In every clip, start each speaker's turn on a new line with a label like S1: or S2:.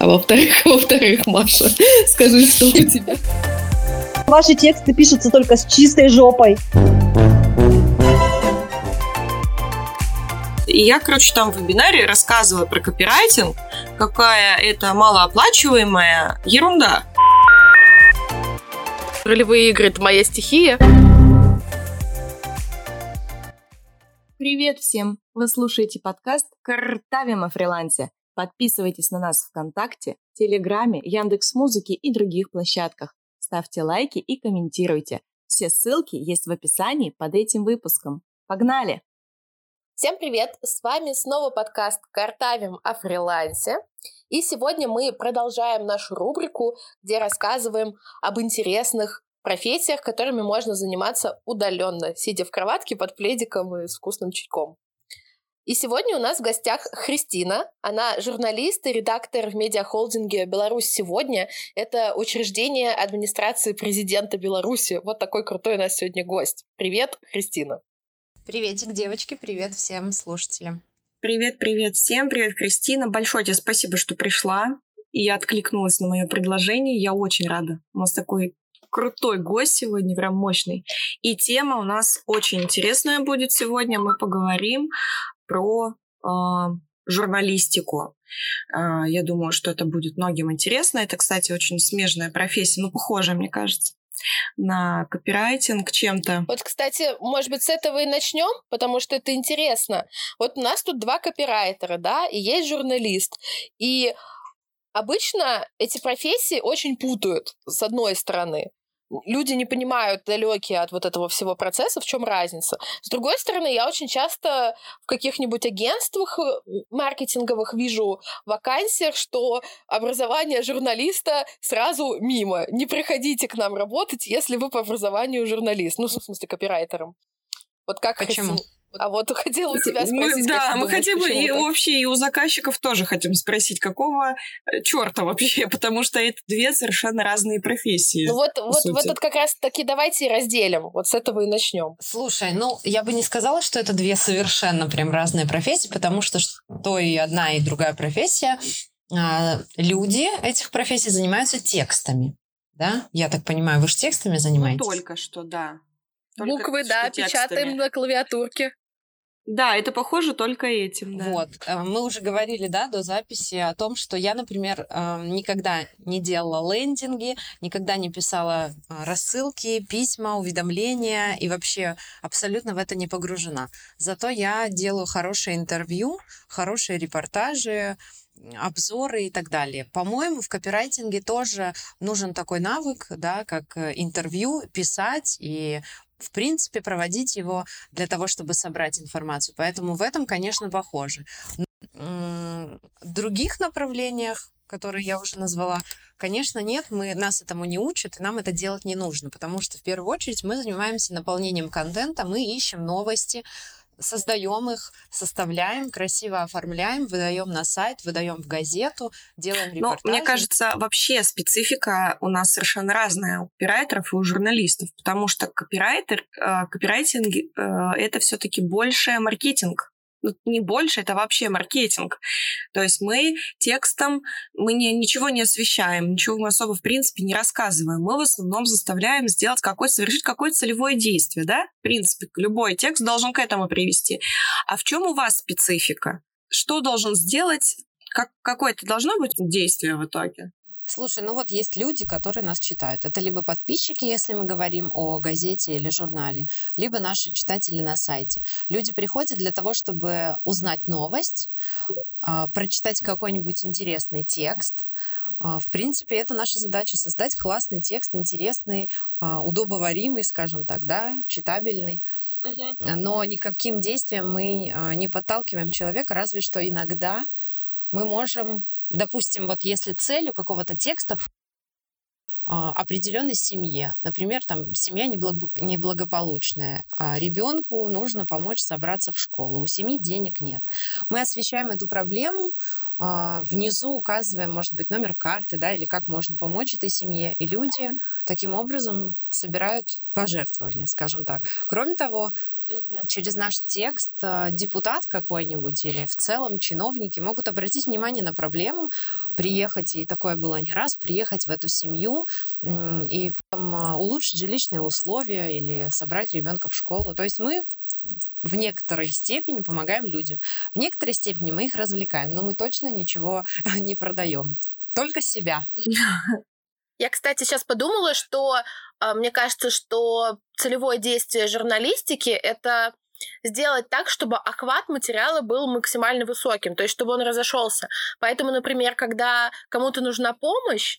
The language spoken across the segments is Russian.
S1: А во-вторых, во-вторых, Маша, скажи, что у тебя?
S2: Ваши тексты пишутся только с чистой жопой.
S3: И я, короче, там в вебинаре рассказывала про копирайтинг, какая это малооплачиваемая ерунда.
S1: Ролевые игры – это моя стихия.
S4: Привет всем! Вы слушаете подкаст «Картавим о фрилансе». Подписывайтесь на нас ВКонтакте, Телеграме, Яндекс Музыке и других площадках. Ставьте лайки и комментируйте. Все ссылки есть в описании под этим выпуском. Погнали!
S5: Всем привет! С вами снова подкаст «Картавим о фрилансе». И сегодня мы продолжаем нашу рубрику, где рассказываем об интересных профессиях, которыми можно заниматься удаленно, сидя в кроватке под пледиком и с вкусным чайком. И сегодня у нас в гостях Христина. Она журналист и редактор в медиахолдинге «Беларусь сегодня». Это учреждение администрации президента Беларуси. Вот такой крутой у нас сегодня гость. Привет, Христина.
S6: Приветик, девочки, привет всем слушателям.
S3: Привет, привет всем, привет, Кристина. Большое тебе спасибо, что пришла. И я откликнулась на мое предложение. Я очень рада. У нас такой крутой гость сегодня, прям мощный. И тема у нас очень интересная будет сегодня. Мы поговорим про э, журналистику. Э, я думаю, что это будет многим интересно. Это, кстати, очень смежная профессия, ну, похожая, мне кажется на копирайтинг чем-то.
S5: Вот, кстати, может быть, с этого и начнем, потому что это интересно. Вот у нас тут два копирайтера, да, и есть журналист. И обычно эти профессии очень путают, с одной стороны люди не понимают далекие от вот этого всего процесса, в чем разница. С другой стороны, я очень часто в каких-нибудь агентствах э, маркетинговых вижу вакансиях, что образование журналиста сразу мимо. Не приходите к нам работать, если вы по образованию журналист. Ну, в смысле, копирайтером. Вот как
S6: Почему?
S5: Хотим... А вот хотела у тебя спросить.
S3: Мы, да, мы хотим и так? вообще и у заказчиков тоже хотим спросить, какого э, черта вообще, потому что это две совершенно разные профессии.
S5: Ну вот, вот, вот этот как раз таки давайте разделим, вот с этого и начнем.
S6: Слушай, ну я бы не сказала, что это две совершенно прям разные профессии, потому что то и одна, и другая профессия. А, люди этих профессий занимаются текстами, да? Я так понимаю, вы же текстами ну, занимаетесь?
S3: Ну, только что, да.
S5: Только Буквы, да, текстами. печатаем на клавиатурке.
S3: Да, это похоже только этим. Да.
S6: Вот. Э, мы уже говорили, да, до записи о том, что я, например, э, никогда не делала лендинги, никогда не писала э, рассылки, письма, уведомления и вообще абсолютно в это не погружена. Зато я делаю хорошие интервью, хорошие репортажи, обзоры и так далее. По-моему, в копирайтинге тоже нужен такой навык, да, как интервью, писать и в принципе, проводить его для того, чтобы собрать информацию. Поэтому в этом, конечно, похоже. В других направлениях, которые я уже назвала, конечно, нет, мы, нас этому не учат, и нам это делать не нужно, потому что в первую очередь мы занимаемся наполнением контента, мы ищем новости, создаем их, составляем, красиво оформляем, выдаем на сайт, выдаем в газету, делаем репортажи.
S3: Но мне кажется, вообще специфика у нас совершенно разная у копирайтеров и у журналистов, потому что копирайтер, э, копирайтинг э, это все-таки больше маркетинг ну, не больше, это вообще маркетинг. То есть мы текстом, мы не, ничего не освещаем, ничего мы особо, в принципе, не рассказываем. Мы в основном заставляем сделать какое-то, совершить какое-то целевое действие, да? В принципе, любой текст должен к этому привести. А в чем у вас специфика? Что должен сделать как, какое-то должно быть действие в итоге?
S6: Слушай, ну вот есть люди, которые нас читают. Это либо подписчики, если мы говорим о газете или журнале, либо наши читатели на сайте. Люди приходят для того, чтобы узнать новость, а, прочитать какой-нибудь интересный текст. А, в принципе, это наша задача создать классный текст, интересный, а, удобоваримый, скажем так, да, читабельный. Но никаким действием мы не подталкиваем человека, разве что иногда мы можем, допустим, вот если целью какого-то текста а, определенной семье. Например, там семья неблагополучная, а ребенку нужно помочь собраться в школу. У семьи денег нет. Мы освещаем эту проблему, а, внизу указываем, может быть, номер карты, да, или как можно помочь этой семье. И люди таким образом собирают пожертвования, скажем так. Кроме того, через наш текст э, депутат какой-нибудь или в целом чиновники могут обратить внимание на проблему, приехать, и такое было не раз, приехать в эту семью и потом э, улучшить жилищные условия или собрать ребенка в школу. То есть мы в некоторой степени помогаем людям. В некоторой степени мы их развлекаем, но мы точно ничего не продаем. Только себя.
S5: Я, кстати, сейчас подумала, что а, мне кажется, что целевое действие журналистики — это сделать так, чтобы охват материала был максимально высоким, то есть чтобы он разошелся. Поэтому, например, когда кому-то нужна помощь,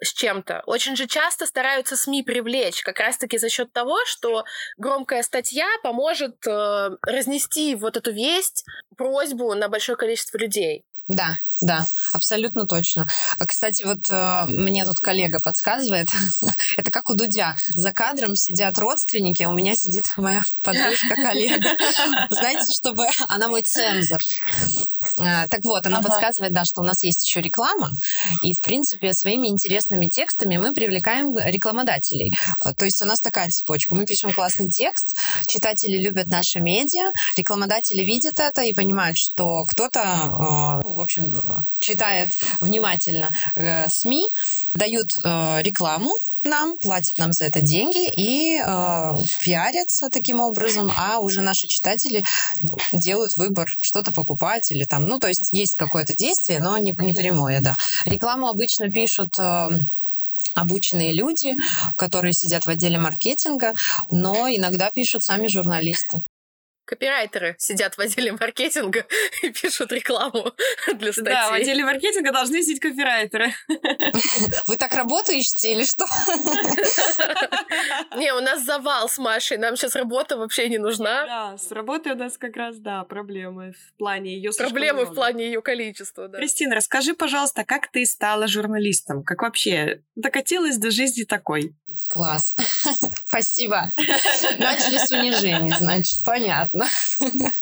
S5: с чем-то. Очень же часто стараются СМИ привлечь, как раз-таки за счет того, что громкая статья поможет э, разнести вот эту весть, просьбу на большое количество людей.
S6: Да, да, абсолютно точно. А, Кстати, вот э, мне тут коллега подсказывает, это как у Дудя. За кадром сидят родственники, а у меня сидит моя подружка-коллега. Знаете, чтобы она мой цензор. А, Так вот, она
S2: Ага.
S6: подсказывает, да, что у нас есть еще реклама, и, в принципе, своими интересными текстами мы привлекаем рекламодателей. А, То есть у нас такая цепочка. Мы пишем классный текст, читатели любят наши медиа, рекламодатели видят это и понимают, что кто-то, э, общем, читает внимательно э, СМИ, дают э, рекламу, нам, платят нам за это деньги и э, пиарятся таким образом, а уже наши читатели делают выбор что-то покупать или там, ну, то есть есть какое-то действие, но не, не прямое, да. Рекламу обычно пишут э, обученные люди, которые сидят в отделе маркетинга, но иногда пишут сами журналисты.
S5: Копирайтеры сидят в отделе маркетинга и пишут рекламу для статей.
S3: Да, в отделе маркетинга должны сидеть копирайтеры.
S6: Вы так работу ищете или что?
S5: Не, у нас завал с Машей, нам сейчас работа вообще не нужна.
S3: Да, с работой у нас как раз, да, проблемы в плане ее
S5: Проблемы в плане ее количества, да.
S3: Кристина, расскажи, пожалуйста, как ты стала журналистом? Как вообще докатилась до жизни такой?
S6: Класс. Спасибо. Начали с унижения, значит, понятно.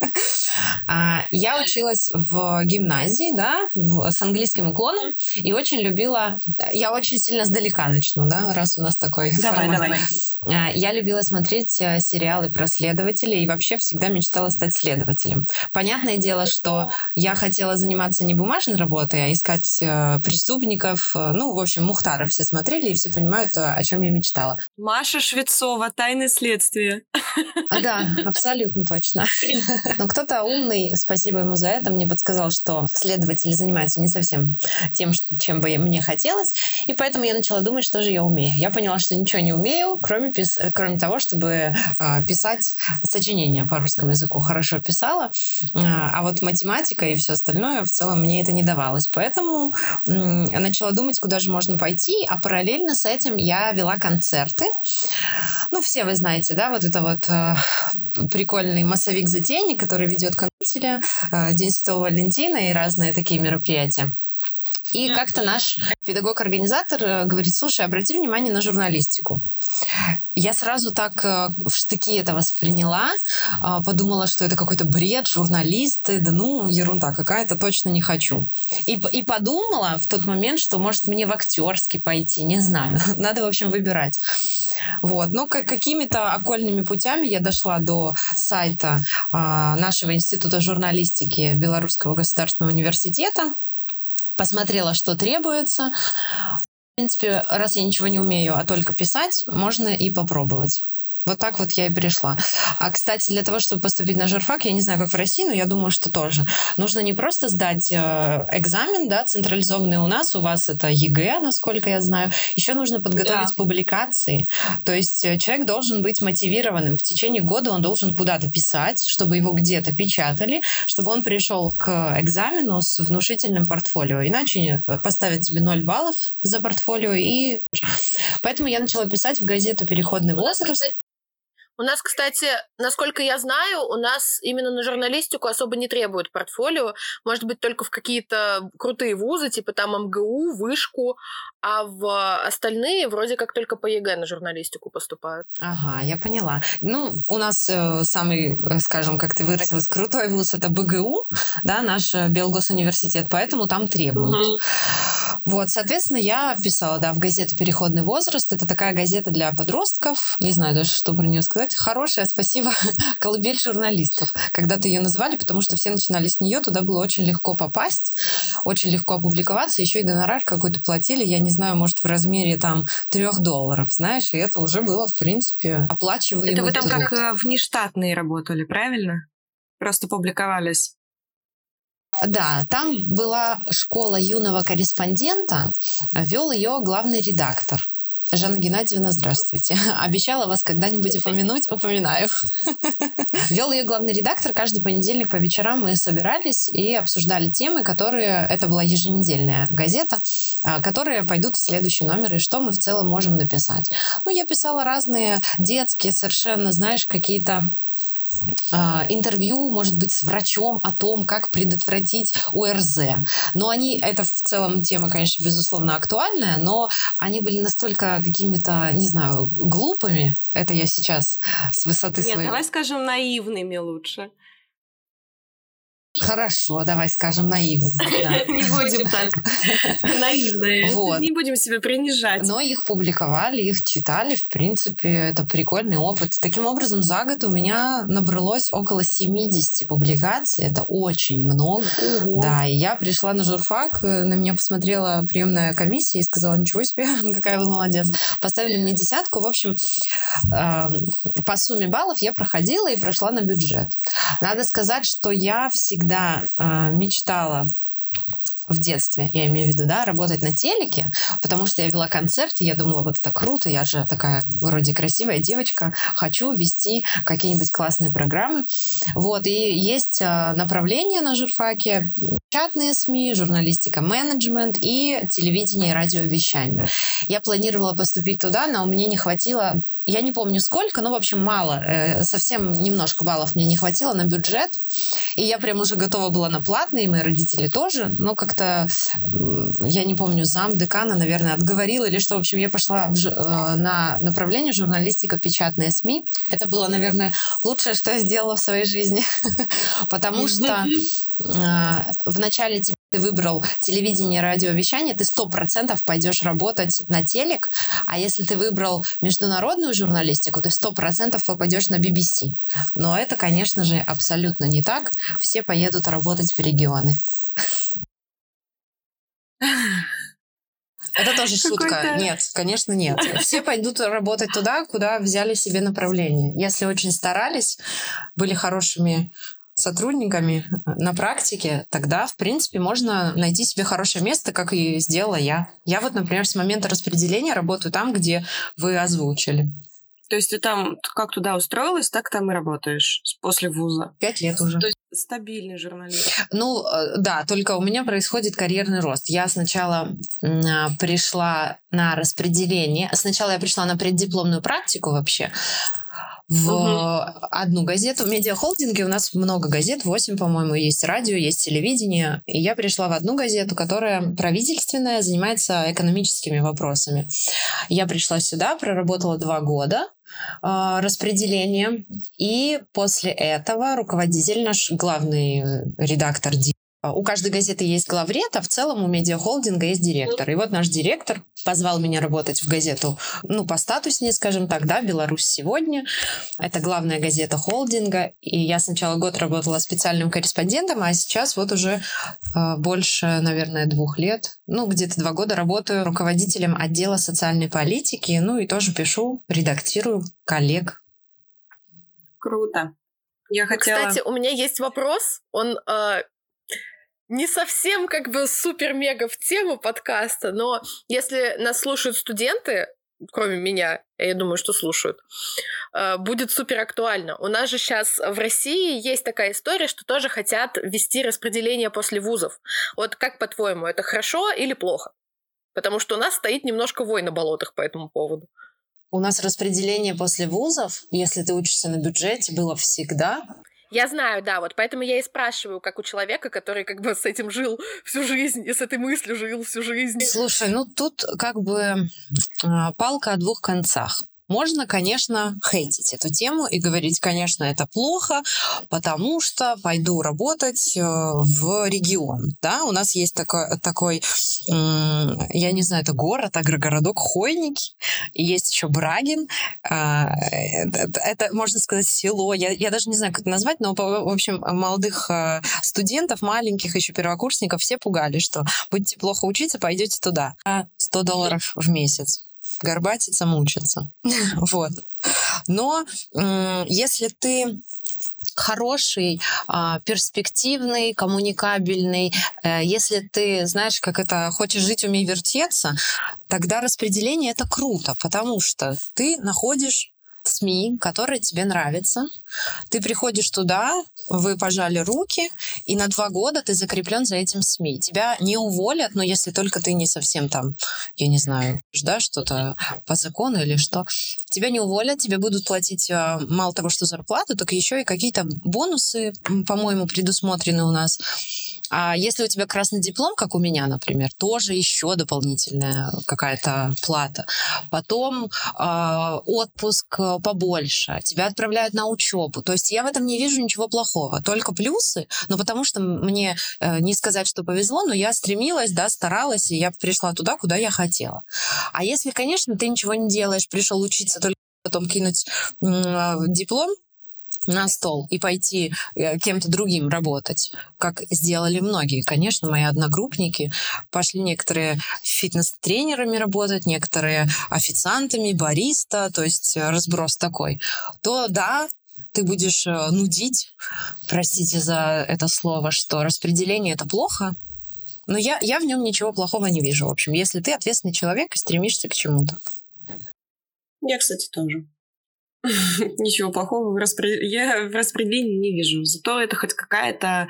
S6: А, Я училась в гимназии, да, с английским уклоном, и очень любила... Я очень сильно сдалека начну, да, раз у нас такой
S3: Давай,
S6: формат.
S3: давай.
S6: А, Я любила смотреть э, сериалы про следователей и вообще всегда мечтала стать следователем. Понятное дело, что я хотела заниматься не бумажной работой, а искать э, преступников. Э, Ну, в общем, Мухтара все смотрели и все понимают, о чем я мечтала.
S3: Маша Швецова, «Тайны следствия».
S6: А, Да, абсолютно точно. Но кто-то умный, спасибо ему за это, мне подсказал, что следователи занимаются не совсем тем, чем бы мне хотелось, и поэтому я начала думать, что же я умею. Я поняла, что ничего не умею, кроме, пис- э, кроме того, чтобы а, писать сочинения по русскому языку. Хорошо писала, а а вот математика и все остальное в целом мне это не давалось. Поэтому м, начала думать, куда же можно пойти, а параллельно с этим я вела концерты. Ну, все вы знаете, да, вот это вот э, прикольный массовик-затейник, который ведет канателя, э, День Святого Валентина и разные такие мероприятия. И как-то наш педагог-организатор э, говорит, слушай, обрати внимание на журналистику. Я сразу так э, в штыки это восприняла, а, подумала, что это какой-то бред, журналисты, да ну, ерунда какая-то, точно не хочу. И, и подумала в тот момент, что может мне в актерский пойти, не знаю. Надо, в общем, выбирать. Вот. Ну, как, какими-то окольными путями я дошла до сайта а, нашего института журналистики Белорусского государственного университета, посмотрела, что требуется. В принципе, раз я ничего не умею, а только писать, можно и попробовать. Вот так вот я и пришла. А, кстати, для того, чтобы поступить на журфак, я не знаю, как в России, но я думаю, что тоже. Нужно не просто сдать э, экзамен, да, централизованный у нас, у вас это ЕГЭ, насколько я знаю. Еще нужно подготовить
S3: Да.
S6: публикации. То есть э, человек должен быть мотивированным. В течение года он должен куда-то писать, чтобы его где-то печатали, чтобы он пришел к экзамену с внушительным портфолио. Иначе э, поставят тебе 0 баллов за портфолио. И... Поэтому я начала писать в газету «Переходный возраст».
S5: У нас, кстати, насколько я знаю, у нас именно на журналистику особо не требуют портфолио. Может быть, только в какие-то крутые вузы, типа там МГУ, Вышку, а в остальные вроде как только по ЕГЭ на журналистику поступают.
S6: Ага, я поняла. Ну, у нас э, самый, э, скажем, как ты выразилась, крутой вуз это БГУ, да, наш э, Белгосуниверситет, поэтому там требуют. Вот, соответственно, я писала, да, в газету «Переходный возраст». Это такая газета для подростков. Не знаю даже, что про нее сказать. Хорошая, спасибо, колыбель журналистов. Когда-то ее назвали, потому что все начинали с нее. Туда было очень легко попасть, очень легко опубликоваться. Еще и гонорар какой-то платили, я не знаю, может, в размере там трех долларов, знаешь. И это уже было, в принципе, оплачиваемый
S3: Это вы там
S6: труд.
S3: как э, внештатные работали, правильно? Просто публиковались.
S6: Да, там была школа юного корреспондента, вел ее главный редактор. Жанна Геннадьевна, здравствуйте. Обещала вас когда-нибудь упомянуть, упоминаю. Вел ее главный редактор. Каждый понедельник по вечерам мы собирались и обсуждали темы, которые... Это была еженедельная газета, а, которые пойдут в следующий номер, и что мы в целом можем написать. Ну, я писала разные детские совершенно, знаешь, какие-то интервью, может быть, с врачом о том, как предотвратить ОРЗ. Но они, это в целом тема, конечно, безусловно актуальная, но они были настолько какими-то, не знаю, глупыми. Это я сейчас с высоты
S3: Нет,
S6: своей...
S3: давай скажем наивными лучше.
S6: Хорошо, давай скажем наивно. да.
S3: Не будем так. Наивные.
S6: Вот.
S3: Не будем себя принижать.
S6: Но их публиковали, их читали. В принципе, это прикольный опыт. Таким образом, за год у меня набралось около 70 публикаций. Это очень много.
S3: Ого.
S6: Да, и я пришла на журфак, э, на меня посмотрела приемная комиссия и сказала, ничего себе, какая вы молодец. Поставили мне десятку. В общем, э, по сумме баллов я проходила и прошла на бюджет. Надо сказать, что я всегда э, мечтала в детстве, я имею в виду, да, работать на телеке, потому что я вела концерт, и я думала, вот это круто, я же такая вроде красивая девочка, хочу вести какие-нибудь классные программы. Вот, и есть э, направление на журфаке, печатные СМИ, журналистика, менеджмент и телевидение и радиовещание. Я планировала поступить туда, но мне не хватило я не помню сколько, но, в общем, мало. э, совсем немножко баллов мне не хватило на бюджет. И я прям уже готова была на платный, и мои родители тоже. Но как-то, я не помню, зам декана, наверное, отговорил или что. В общем, я пошла в э, на направление журналистика, печатные СМИ. Это было, наверное, лучшее, что я сделала в своей жизни. Потому что э, вначале тебе ты выбрал телевидение, радиовещание, ты сто процентов пойдешь работать на телек, а если ты выбрал международную журналистику, ты сто процентов попадешь на BBC. Но это, конечно же, абсолютно не так. Все поедут работать в регионы. Это тоже шутка. Нет, конечно, нет. Все пойдут работать туда, куда взяли себе направление. Если очень старались, были хорошими сотрудниками на практике, тогда, в принципе, можно найти себе хорошее место, как и сделала я. Я вот, например, с момента распределения работаю там, где вы озвучили.
S3: То есть ты там как туда устроилась, так там и работаешь после вуза.
S6: Пять лет уже.
S3: То есть стабильный журналист.
S6: Ну, э, да, только у меня происходит карьерный рост. Я сначала а, пришла на распределение. Сначала я пришла на преддипломную практику вообще в
S3: Мгм.
S6: одну газету. В медиахолдинге у нас много газет, 8, по-моему, есть радио, есть телевидение. И я пришла в одну газету, которая правительственная, занимается экономическими вопросами. Я пришла сюда, проработала два года э, распределение. И после этого руководитель, наш главный редактор а, у каждой газеты есть главред, а в целом у медиахолдинга есть директор. И вот наш директор позвал меня работать в газету, ну, по статуснее, скажем так, да, «Беларусь сегодня». Это главная газета холдинга. И я сначала год работала специальным корреспондентом, а сейчас вот уже э, больше, наверное, двух лет, ну, где-то два года работаю руководителем отдела социальной политики, ну, и тоже пишу, редактирую коллег.
S3: Круто. Я хотела...
S5: Кстати, у меня есть вопрос. Он э, не совсем как бы супер-мега в тему подкаста, но если нас слушают студенты, кроме меня, я думаю, что слушают, э, будет супер актуально. У нас же сейчас в России есть такая история, что тоже хотят вести распределение после вузов. Вот как по-твоему, это хорошо или плохо? Потому что у нас стоит немножко вой на болотах по этому поводу.
S6: У нас распределение после вузов, если ты учишься на бюджете, было всегда.
S5: Я знаю, да, вот поэтому я и спрашиваю, как у человека, который как бы с этим жил всю жизнь и с этой мыслью жил всю жизнь.
S6: Слушай, ну тут как бы а, палка о двух концах. Можно, конечно, хейтить эту тему и говорить, конечно, это плохо, потому что пойду работать э, в регион. Да, у нас есть такой, такой я не знаю, это город, агрогородок Хойники, и есть еще Брагин. А, это, можно сказать, село. Я, я даже не знаю, как это назвать, но, в общем, молодых э, студентов, маленьких еще первокурсников, все пугали, что будете плохо учиться, пойдете туда. 100 долларов в месяц горбатиться, мучиться. вот. Но если ты хороший, а, перспективный, коммуникабельный, э, если ты, знаешь, как это, хочешь жить, умей вертеться, тогда распределение это круто, потому что ты находишь СМИ, которые тебе нравятся. Ты приходишь туда, вы пожали руки, и на два года ты закреплен за этим СМИ. Тебя не уволят, но если только ты не совсем там, я не знаю, да, что-то по закону или что. Тебя не уволят, тебе будут платить а, мало того, что зарплату, так еще и какие-то бонусы, по-моему, предусмотрены у нас. А если у тебя красный диплом, как у меня, например, тоже еще дополнительная какая-то плата. Потом э, отпуск побольше, тебя отправляют на учебу. То есть я в этом не вижу ничего плохого, только плюсы, но потому что мне э, не сказать, что повезло, но я стремилась, да, старалась, и я пришла туда, куда я хотела. А если, конечно, ты ничего не делаешь, пришел учиться только потом кинуть э, диплом, на стол и пойти э, кем-то другим работать, как сделали многие. Конечно, мои одногруппники пошли некоторые фитнес-тренерами работать, некоторые официантами, бариста, то есть э, разброс такой. То да, ты будешь э, нудить, простите за это слово, что распределение это плохо, но я, я в нем ничего плохого не вижу. В общем, если ты ответственный человек и стремишься к чему-то.
S3: Я, кстати, тоже. Ничего плохого в распри... я в распределении не вижу. Зато это хоть какая-то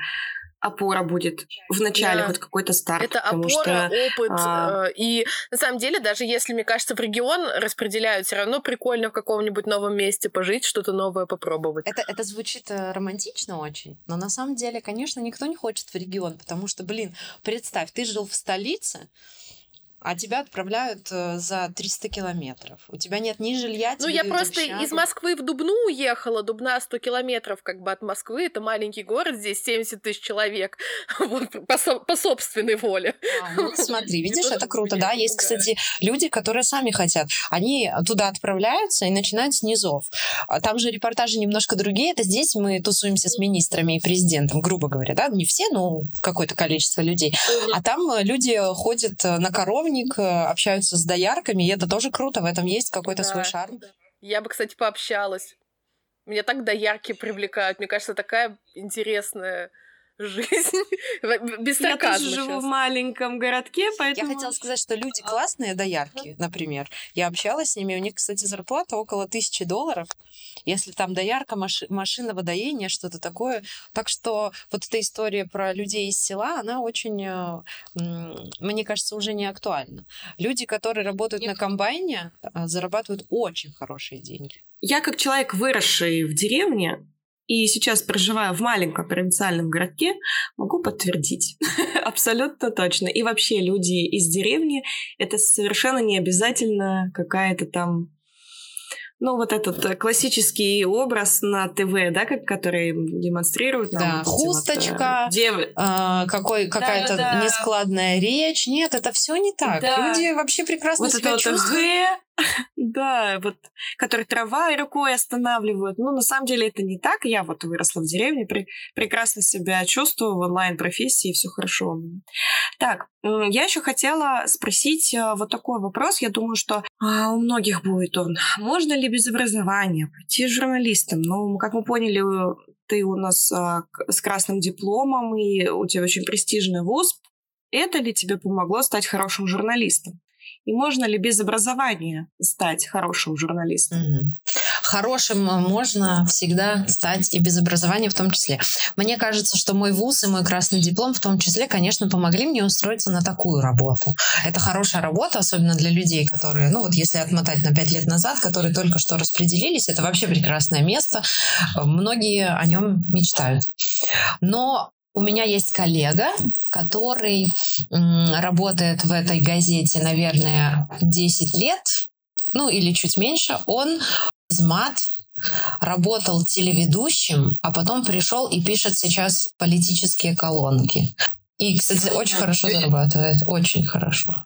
S3: опора будет в начале, да. хоть какой-то старт.
S5: Это опора, что, опыт. А... Э, и на самом деле, даже если, мне кажется, в регион распределяют, все равно прикольно в каком-нибудь новом месте пожить, что-то новое попробовать.
S6: Это, это звучит э, романтично очень, но на самом деле, конечно, никто не хочет в регион, потому что, блин, представь, ты жил в столице, а тебя отправляют э, за 300 километров. У тебя нет ни жилья,
S5: Ну, я просто общагу. из Москвы в Дубну уехала. Дубна 100 километров как бы от Москвы. Это маленький город, здесь 70 тысяч человек. Вот, по, со- по собственной воле.
S6: А, ну, смотри, видишь, это круто, да? Есть, кстати, люди, которые сами хотят. Они туда отправляются и начинают с низов. А там же репортажи немножко другие. Это здесь мы тусуемся с министрами и президентом, грубо говоря, да? Не все, но какое-то количество людей. А там люди ходят на коровник, наставник, э, общаются с доярками, и это тоже круто, в этом есть какой-то да. свой шарм.
S5: Я бы, кстати, пообщалась. Меня так доярки привлекают. Мне кажется, такая интересная жизнь. Без
S3: Я тоже живу в маленьком городке, поэтому...
S6: Я хотела сказать, что люди классные доярки, например. Я общалась с ними, у них, кстати, зарплата около тысячи долларов, если там доярка, маши... машина водоения, что-то такое. Так что вот эта история про людей из села, она очень, э, мне кажется, уже не актуальна. Люди, которые работают Нет. на комбайне, э, зарабатывают очень хорошие деньги.
S3: Я как человек, выросший в деревне, и сейчас проживаю в маленьком провинциальном городке, могу подтвердить. Абсолютно точно. И вообще люди из деревни — это совершенно не обязательно какая-то там ну, вот этот э, классический образ на ТВ, да, как, который демонстрируют нам.
S6: Да, вот хусточка, вот, дев... э, какой, какая-то да, да, нескладная речь. Нет, это все не так. Да. Люди вообще прекрасно вот себя это чувствуют.
S3: Вот да, вот, который трава и рукой останавливают. Ну, на самом деле это не так. Я вот выросла в деревне, при, прекрасно себя чувствую в онлайн-профессии, все хорошо. Так, я еще хотела спросить э, вот такой вопрос. Я думаю, что а, у многих будет он. Можно ли без образования пойти журналистом? Ну, как мы поняли, ты у нас а, с красным дипломом, и у тебя очень престижный вуз. Это ли тебе помогло стать хорошим журналистом? И можно ли без образования стать хорошим журналистом?
S6: Угу. Хорошим э, можно всегда стать и без образования в том числе. Мне кажется, что мой вуз и мой красный диплом в том числе, конечно, помогли мне устроиться на такую работу. Это хорошая работа, особенно для людей, которые, ну вот если отмотать на пять лет назад, которые только что распределились, это вообще прекрасное место. Многие о нем мечтают. Но у меня есть коллега, который работает в этой газете, наверное, 10 лет, ну или чуть меньше, он из мат работал телеведущим, а потом пришел и пишет сейчас политические колонки. И, кстати, очень хорошо зарабатывает, очень хорошо.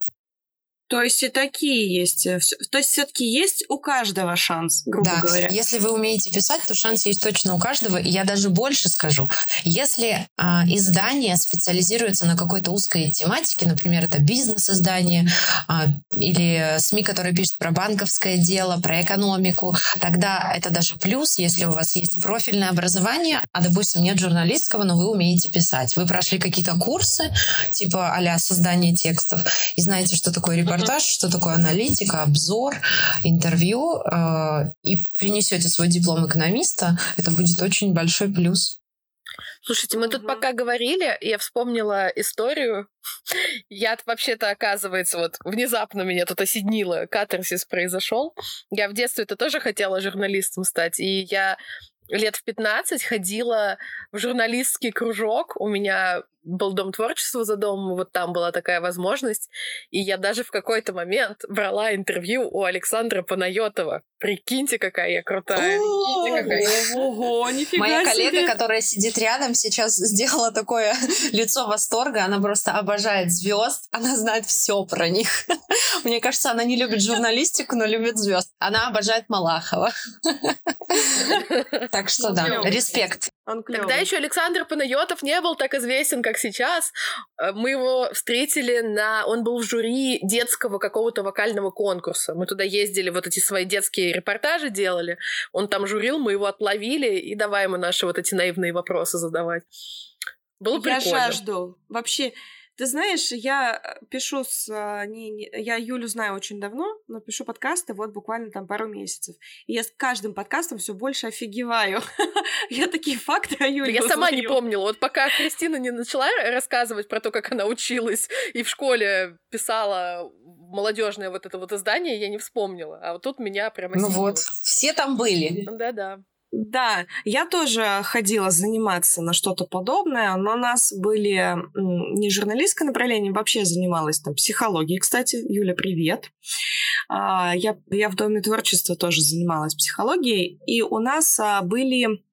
S3: То есть и такие есть. э, То есть все-таки есть у каждого шанс, грубо
S6: Да,
S3: говоря.
S6: если вы умеете писать, то шанс есть точно у каждого. И я даже больше скажу. Если а, издание специализируется на какой-то узкой тематике, например, это бизнес-издание а, или СМИ, которые пишут про банковское дело, про экономику, тогда это даже плюс, если у вас есть профильное образование, а, допустим, нет журналистского, но вы умеете писать. Вы прошли какие-то курсы, типа а создание текстов, и знаете, что такое репортаж, что такое аналитика, обзор, интервью, э, и принесете свой диплом экономиста, это будет очень большой плюс.
S5: Слушайте, мы тут
S3: Мгм.
S5: пока говорили, я вспомнила историю. Я вообще-то, оказывается, вот внезапно меня тут осенило, катарсис произошел. Я в детстве-то тоже хотела журналистом стать, и я лет в 15 ходила в журналистский кружок. У меня был дом творчества за домом, вот там была такая возможность. И я даже в какой-то момент брала интервью у Александра Панайотова. Прикиньте, какая я крутая. Прикиньте, какая.
S3: Ого, нифига
S6: Моя коллега,
S3: себе.
S6: которая сидит рядом, сейчас сделала такое лицо восторга. Она просто обожает звезд. Она знает все про них. Мне кажется, она не любит журналистику, но любит звезд. Она обожает Малахова. Так что да, респект.
S3: Он
S5: Тогда
S3: клёвый.
S5: еще Александр Панайотов не был так известен, как сейчас. Э, Мы его встретили на... Он был в жюри детского какого-то вокального конкурса. Мы туда ездили, вот эти свои детские репортажи делали. Он там журил, мы его отловили и давай ему наши вот эти наивные вопросы задавать. Было
S3: Я
S5: прикольно.
S3: жажду. Вообще, ты знаешь, я э, пишу с... а, не- не- я Юлю знаю очень давно, но пишу подкасты вот буквально там пару месяцев. И я с каждым подкастом все больше офигеваю. Я такие факты о Юле
S5: Я сама не помнила. Вот пока Кристина не начала рассказывать про то, как она училась и в школе писала молодежное вот это вот издание, я не вспомнила. А вот тут меня прямо
S6: Ну
S5: осенило.
S6: вот, все там были.
S5: Да-да.
S3: Да, я тоже ходила заниматься на что-то подобное, но у нас были не журналистское направление, вообще занималась там психологией, кстати. Юля, привет. А, Я, я в Доме творчества тоже занималась психологией, и у нас а, были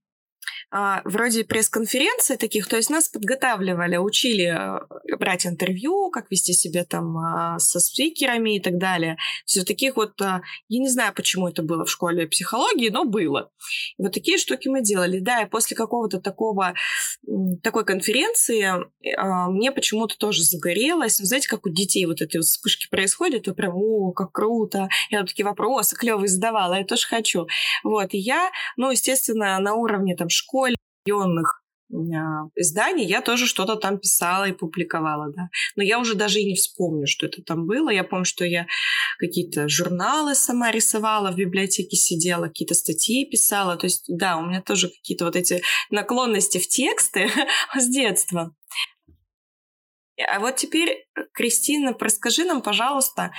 S3: вроде пресс-конференции таких, то есть нас подготавливали, учили а, брать интервью, как вести себя там а, со спикерами и так далее. Все таких вот, а, я не знаю, почему это было в школе психологии, но было. И вот такие штуки мы делали. Да, и после какого-то такого, такой конференции а, мне почему-то тоже загорелось. Ну, знаете, как у детей вот эти вспышки происходят, и прям, о, как круто. Я вот такие вопросы клевые задавала, я тоже хочу. Вот, и я, ну, естественно, на уровне там школьных, районных а, изданий я тоже что-то там писала и публиковала, да. Но я уже даже и не вспомню, что это там было. Я помню, что я какие-то журналы сама рисовала, в библиотеке сидела, какие-то статьи писала. То есть, да, у меня тоже какие-то вот эти наклонности в тексты с детства. А вот теперь, Кристина, расскажи нам, пожалуйста,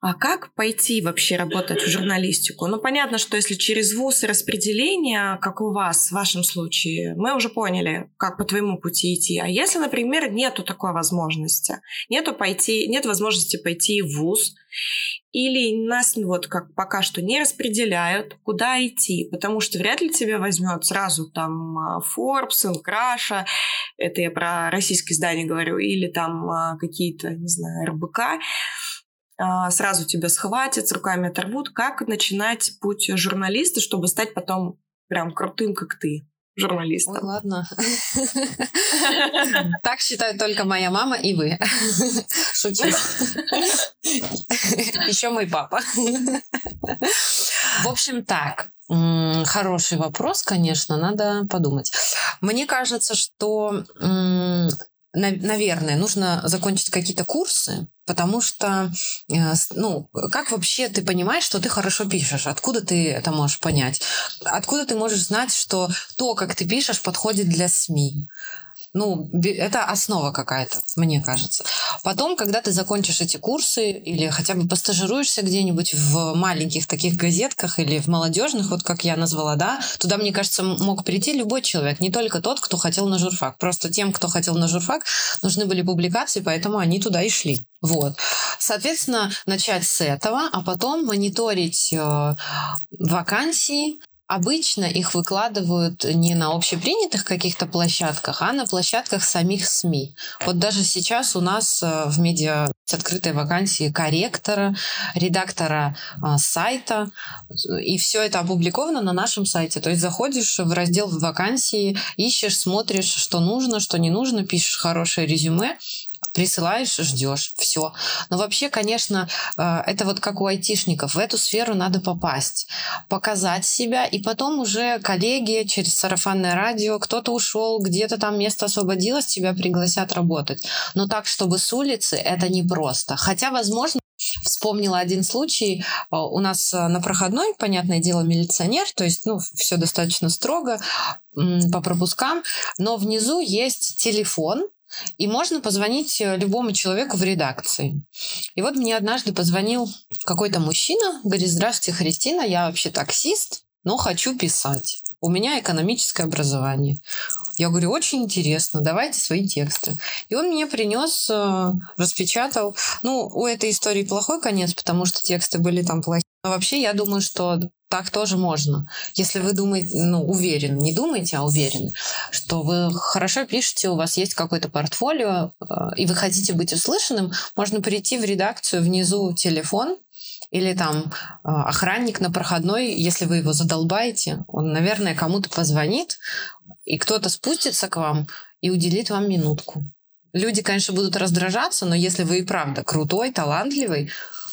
S3: а как пойти вообще работать в журналистику? Ну, понятно, что если через вуз и распределение, как у вас, в вашем случае, мы уже поняли, как по твоему пути идти. А если, например, нету такой возможности, нету, пойти, нет возможности пойти в вуз, или нас ну, вот как пока что не распределяют, куда идти, потому что вряд ли тебя возьмет сразу там а, Forbes, Инкраша, это я про российские издания говорю, или там а, какие-то, не знаю, РБК, сразу тебя схватят, с руками оторвут. Как начинать путь журналиста, чтобы стать потом прям крутым, как ты,
S6: Ой,
S3: журналистом?
S6: ладно. Так считают только моя мама и вы. Шучу. Еще мой папа. В общем, так. Хороший вопрос, конечно, надо подумать. Мне кажется, что, наверное, нужно закончить какие-то курсы, потому что, э, ну, как вообще ты понимаешь, что ты хорошо пишешь? Откуда ты это можешь понять? Откуда ты можешь знать, что то, как ты пишешь, подходит для СМИ? Ну, это основа какая-то, мне кажется. Потом, когда ты закончишь эти курсы или хотя бы постажируешься где-нибудь в маленьких таких газетках или в молодежных, вот как я назвала, да, туда, мне кажется, мог прийти любой человек, не только тот, кто хотел на журфак. Просто тем, кто хотел на журфак, нужны были публикации, поэтому они туда и шли. Вот. Соответственно, начать с этого, а потом мониторить э, вакансии, Обычно их выкладывают не на общепринятых каких-то площадках, а на площадках самих СМИ. Вот даже сейчас у нас э, в медиа есть открытые вакансии корректора, редактора э, сайта, и все это опубликовано на нашем сайте. То есть заходишь в раздел вакансии, ищешь, смотришь, что нужно, что не нужно, пишешь хорошее резюме, присылаешь, ждешь, все. Но вообще, конечно, э, это вот как у айтишников. В эту сферу надо попасть, показать себя, и потом уже коллеги через сарафанное радио, кто-то ушел, где-то там место освободилось, тебя пригласят работать. Но так, чтобы с улицы, это непросто. Хотя, возможно, Вспомнила один случай. Э, У нас э, на проходной, понятное дело, милиционер, то есть, ну, все достаточно строго по пропускам, но внизу есть телефон, и можно позвонить э, любому человеку в редакции. И вот мне однажды позвонил какой-то мужчина, говорит, здравствуйте, Христина, я вообще таксист, но хочу писать. У меня экономическое образование. Я говорю, очень интересно, давайте свои тексты. И он мне принес, э, распечатал. Ну, у этой истории плохой конец, потому что тексты были там плохие. Но вообще, я думаю, что так тоже можно. Если вы думаете, ну, уверены, не думаете, а уверены, что вы хорошо пишете, у вас есть какое-то портфолио, э, и вы хотите быть услышанным, можно прийти в редакцию, внизу телефон, или там э, охранник на проходной, если вы его задолбаете, он, наверное, кому-то позвонит, и кто-то спустится к вам и уделит вам минутку. Люди, конечно, будут раздражаться, но если вы и правда крутой, талантливый,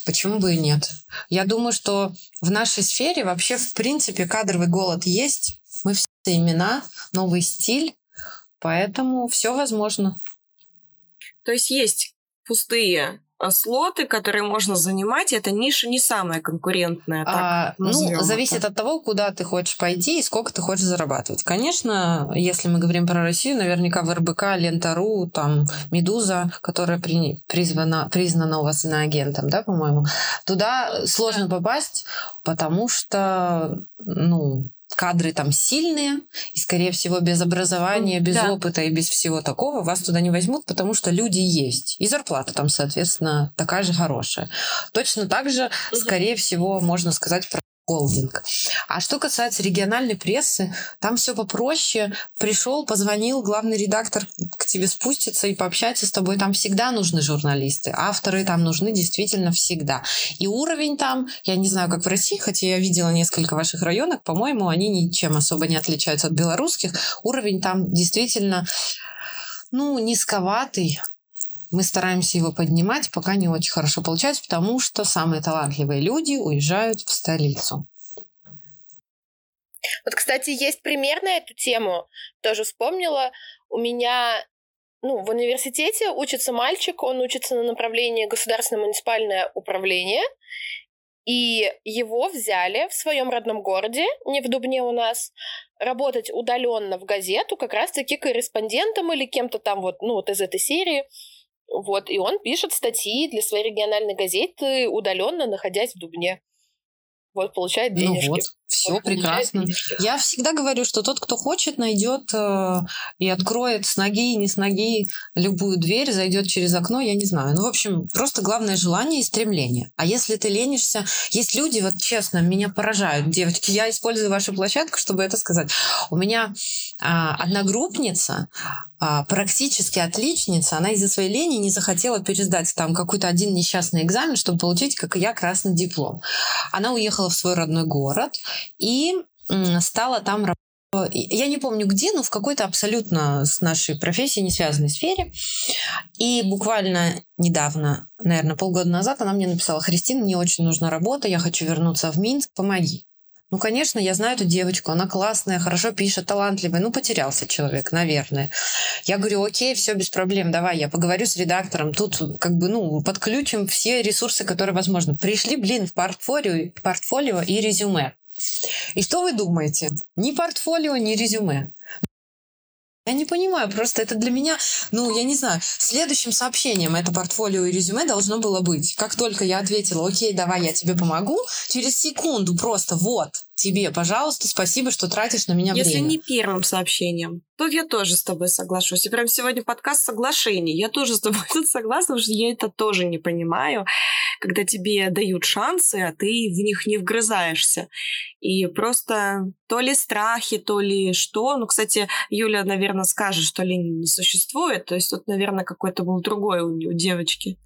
S6: почему бы и нет? Я думаю, что в нашей сфере вообще, в принципе, кадровый голод есть. Мы все имена, новый стиль, поэтому все возможно.
S3: То есть есть пустые слоты, которые можно занимать, эта ниша не самая конкурентная.
S6: А, ну, зависит
S3: это.
S6: от того, куда ты хочешь пойти и сколько ты хочешь зарабатывать. Конечно, если мы говорим про Россию, наверняка в РБК, Лента.ру, там, Медуза, которая при- призвана, признана у вас иноагентом, да, по-моему, туда сложно попасть, потому что, ну, кадры там сильные, и, скорее всего, без образования, без
S3: Да.
S6: опыта и без всего такого вас туда не возьмут, потому что люди есть. И зарплата там, соответственно, такая же хорошая. Точно так же, скорее всего, можно сказать про холдинг. А что касается региональной прессы, там все попроще. Пришел, позвонил, главный редактор к тебе спустится и пообщается с тобой. Там всегда нужны журналисты. Авторы там нужны действительно всегда. И уровень там, я не знаю, как в России, хотя я видела несколько ваших районов, по-моему, они ничем особо не отличаются от белорусских. Уровень там действительно, ну, низковатый. Мы стараемся его поднимать, пока не очень хорошо получается, потому что самые талантливые люди уезжают в столицу.
S5: Вот, кстати, есть пример на эту тему. Тоже вспомнила. У меня ну, в университете учится мальчик, он учится на направлении государственное муниципальное управление, и его взяли в своем родном городе, не в Дубне у нас, работать удаленно в газету, как раз-таки корреспондентом или кем-то там вот, ну, вот из этой серии. Вот, и он пишет статьи для своей региональной газеты, удаленно находясь в Дубне. Вот, получает денежки.
S6: Ну вот, все
S5: Вот,
S6: прекрасно. Я всегда говорю, что тот, кто хочет, найдет э, и откроет с ноги и не с ноги любую дверь, зайдет через окно, я не знаю. Ну, в общем, просто главное желание и стремление. А если ты ленишься, есть люди, вот честно, меня поражают, девочки, я использую вашу площадку, чтобы это сказать. У меня а, одногруппница, а, практически отличница, она из-за своей лени не захотела пересдать там какой-то один несчастный экзамен, чтобы получить, как и я, красный диплом. Она уехала в свой родной город и стала там работать. Я не помню где, но в какой-то абсолютно с нашей профессией не связанной сфере. И буквально недавно, наверное, полгода назад, она мне написала, Христина, мне очень нужна работа, я хочу вернуться в Минск, помоги. Ну, конечно, я знаю эту девочку, она классная, хорошо пишет, талантливая. Ну, потерялся человек, наверное. Я говорю, окей, все без проблем, давай, я поговорю с редактором. Тут как бы, ну, подключим все ресурсы, которые возможны. Пришли, блин, в портфолио, портфолио и резюме. И что вы думаете? Ни портфолио, ни резюме. Я не понимаю, просто это для меня, ну, я не знаю, следующим сообщением это портфолио и резюме должно было быть. Как только я ответила, окей, давай, я тебе помогу, через секунду просто вот, тебе, пожалуйста, спасибо, что тратишь на меня
S3: Если
S6: время.
S3: не первым сообщением. Тут я тоже с тобой соглашусь. И прям сегодня подкаст соглашений. Я тоже с тобой тут согласна, потому что я это тоже не понимаю, когда тебе дают шансы, а ты в них не вгрызаешься. И просто то ли страхи, то ли что. Ну, кстати, Юля, наверное, скажет, что лень не существует. То есть тут, наверное, какой-то был другой у, у девочки.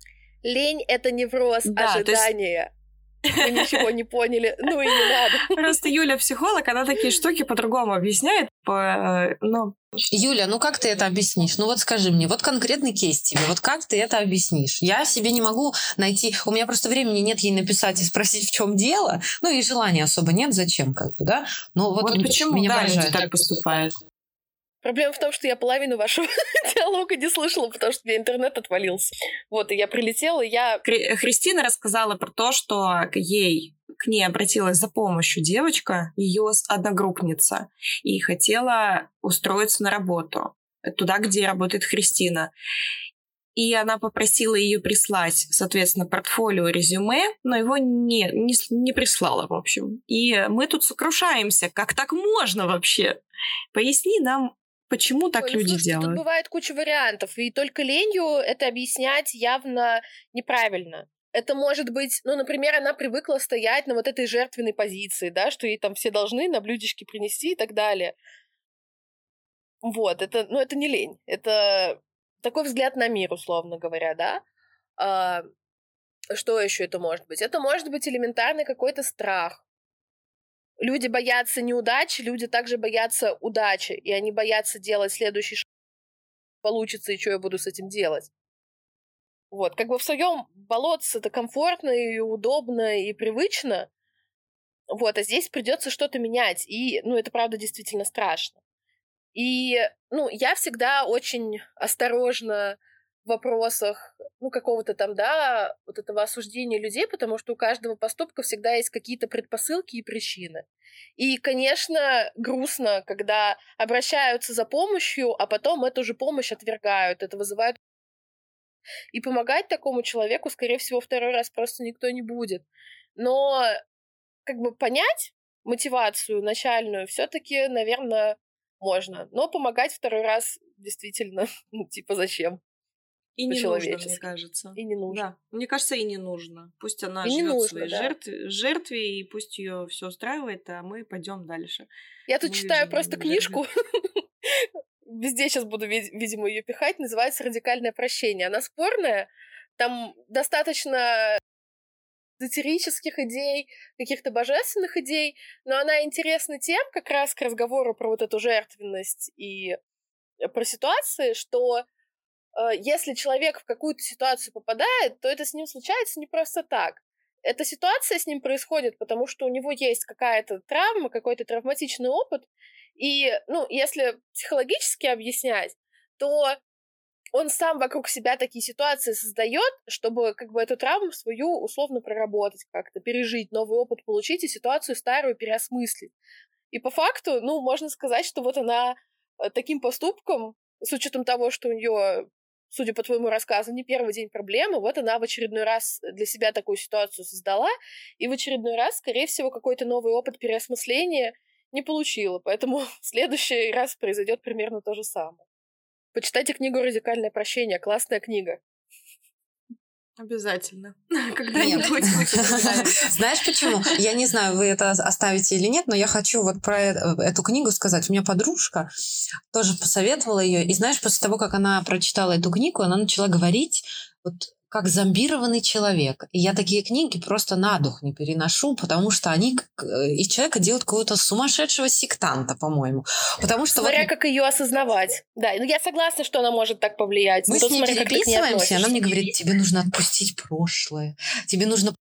S5: Лень — это невроз
S3: Да, то
S5: Мы ничего не поняли. Ну и не надо.
S3: Просто Юля психолог, она такие штуки по-другому объясняет. По, э, ну,
S6: Юля, ну как ты это объяснишь? Ну вот скажи мне, вот конкретный кейс тебе, вот как ты это объяснишь? Я себе не могу найти, у меня просто времени нет ей написать и спросить, в чем дело, ну и желания особо нет, зачем, как бы, да? Но вот,
S3: вот, почему
S6: меня
S3: да, люди так поступают.
S5: Проблема в том, что я половину вашего диалога не слышала, потому что у меня интернет отвалился. Вот, и я прилетела, я...
S3: Хри- Христина рассказала про то, что ей к ней обратилась за помощью девочка, ее одногруппница, и хотела устроиться на работу туда, где работает Христина. И она попросила ее прислать, соответственно, портфолио, резюме, но его не, не, не прислала, в общем. И мы тут сокрушаемся, как так можно вообще? Поясни нам, почему так
S5: Ой, ну,
S3: люди
S5: слушайте, Тут
S3: делают.
S5: бывает куча вариантов, и только ленью это объяснять явно неправильно. Это может быть, ну, например, она привыкла стоять на вот этой жертвенной позиции, да, что ей там все должны на блюдечке принести и так далее. Вот, это, ну, это не лень, это такой взгляд на мир, условно говоря, да. А, что еще это может быть? Это может быть элементарный какой-то страх. Люди боятся неудачи, люди также боятся удачи, и они боятся делать следующий шаг, получится, и что я буду с этим делать. Вот, как бы в своем болотце это комфортно и удобно и привычно, вот, а здесь придется что-то менять, и, ну, это правда действительно страшно. И, ну, я всегда очень осторожна в вопросах, ну, какого-то там, да, вот этого осуждения людей, потому что у каждого поступка всегда есть какие-то предпосылки и причины. И, конечно, грустно, когда обращаются за помощью, а потом эту же помощь отвергают. Это вызывает... И помогать такому человеку, скорее всего, второй раз просто никто не будет. Но как бы понять мотивацию начальную все-таки, наверное, можно. Но помогать второй раз действительно, ну, типа, зачем?
S3: И не нужно, мне кажется.
S5: И не нужно.
S3: Да, мне кажется, и не нужно. Пусть она
S5: И
S3: живет
S5: нужно,
S3: своей
S5: да.
S3: жертве, жертве, и пусть ее все устраивает, а мы пойдем дальше.
S5: Я тут
S3: Мы
S5: читаю просто книжку. Везде сейчас буду, ви- видимо, ее пихать. Называется «Радикальное прощение». Она спорная. Там достаточно эзотерических идей, каких-то божественных идей, но она интересна тем, как раз к разговору про вот эту жертвенность и э, про ситуации, что если человек в какую-то ситуацию попадает, то это с ним случается не просто так. Эта ситуация с ним происходит, потому что у него есть какая-то травма, какой-то травматичный опыт, и, ну, если психологически объяснять, то он сам вокруг себя такие ситуации создает, чтобы как бы эту травму свою условно проработать как-то, пережить, новый опыт получить и ситуацию старую переосмыслить. И по факту, ну, можно сказать, что вот она э, таким поступком, с учетом того, что у нее, судя по твоему рассказу, не первый день проблемы, вот она в очередной раз для себя такую ситуацию создала, и в очередной раз, скорее всего, какой-то новый опыт переосмысления не получила. Поэтому в следующий раз произойдет примерно то же самое. Почитайте книгу «Радикальное прощение». Классная книга.
S3: Обязательно. Когда-нибудь.
S6: Знаешь почему? Я не знаю, вы это оставите или нет, но я хочу вот про э- эту книгу сказать. У меня подружка тоже посоветовала ее. И знаешь, после того, как она прочитала эту книгу, она начала говорить вот как зомбированный человек. И я такие книги просто на дух не переношу, потому что они из человека делают какого-то сумасшедшего сектанта, по-моему. Потому что вот
S5: Смотря как ее осознавать. Да, ну я согласна, что она может так повлиять.
S6: Мы с ней
S5: смотря,
S6: переписываемся, и она мне говорит, тебе нужно отпустить прошлое, тебе нужно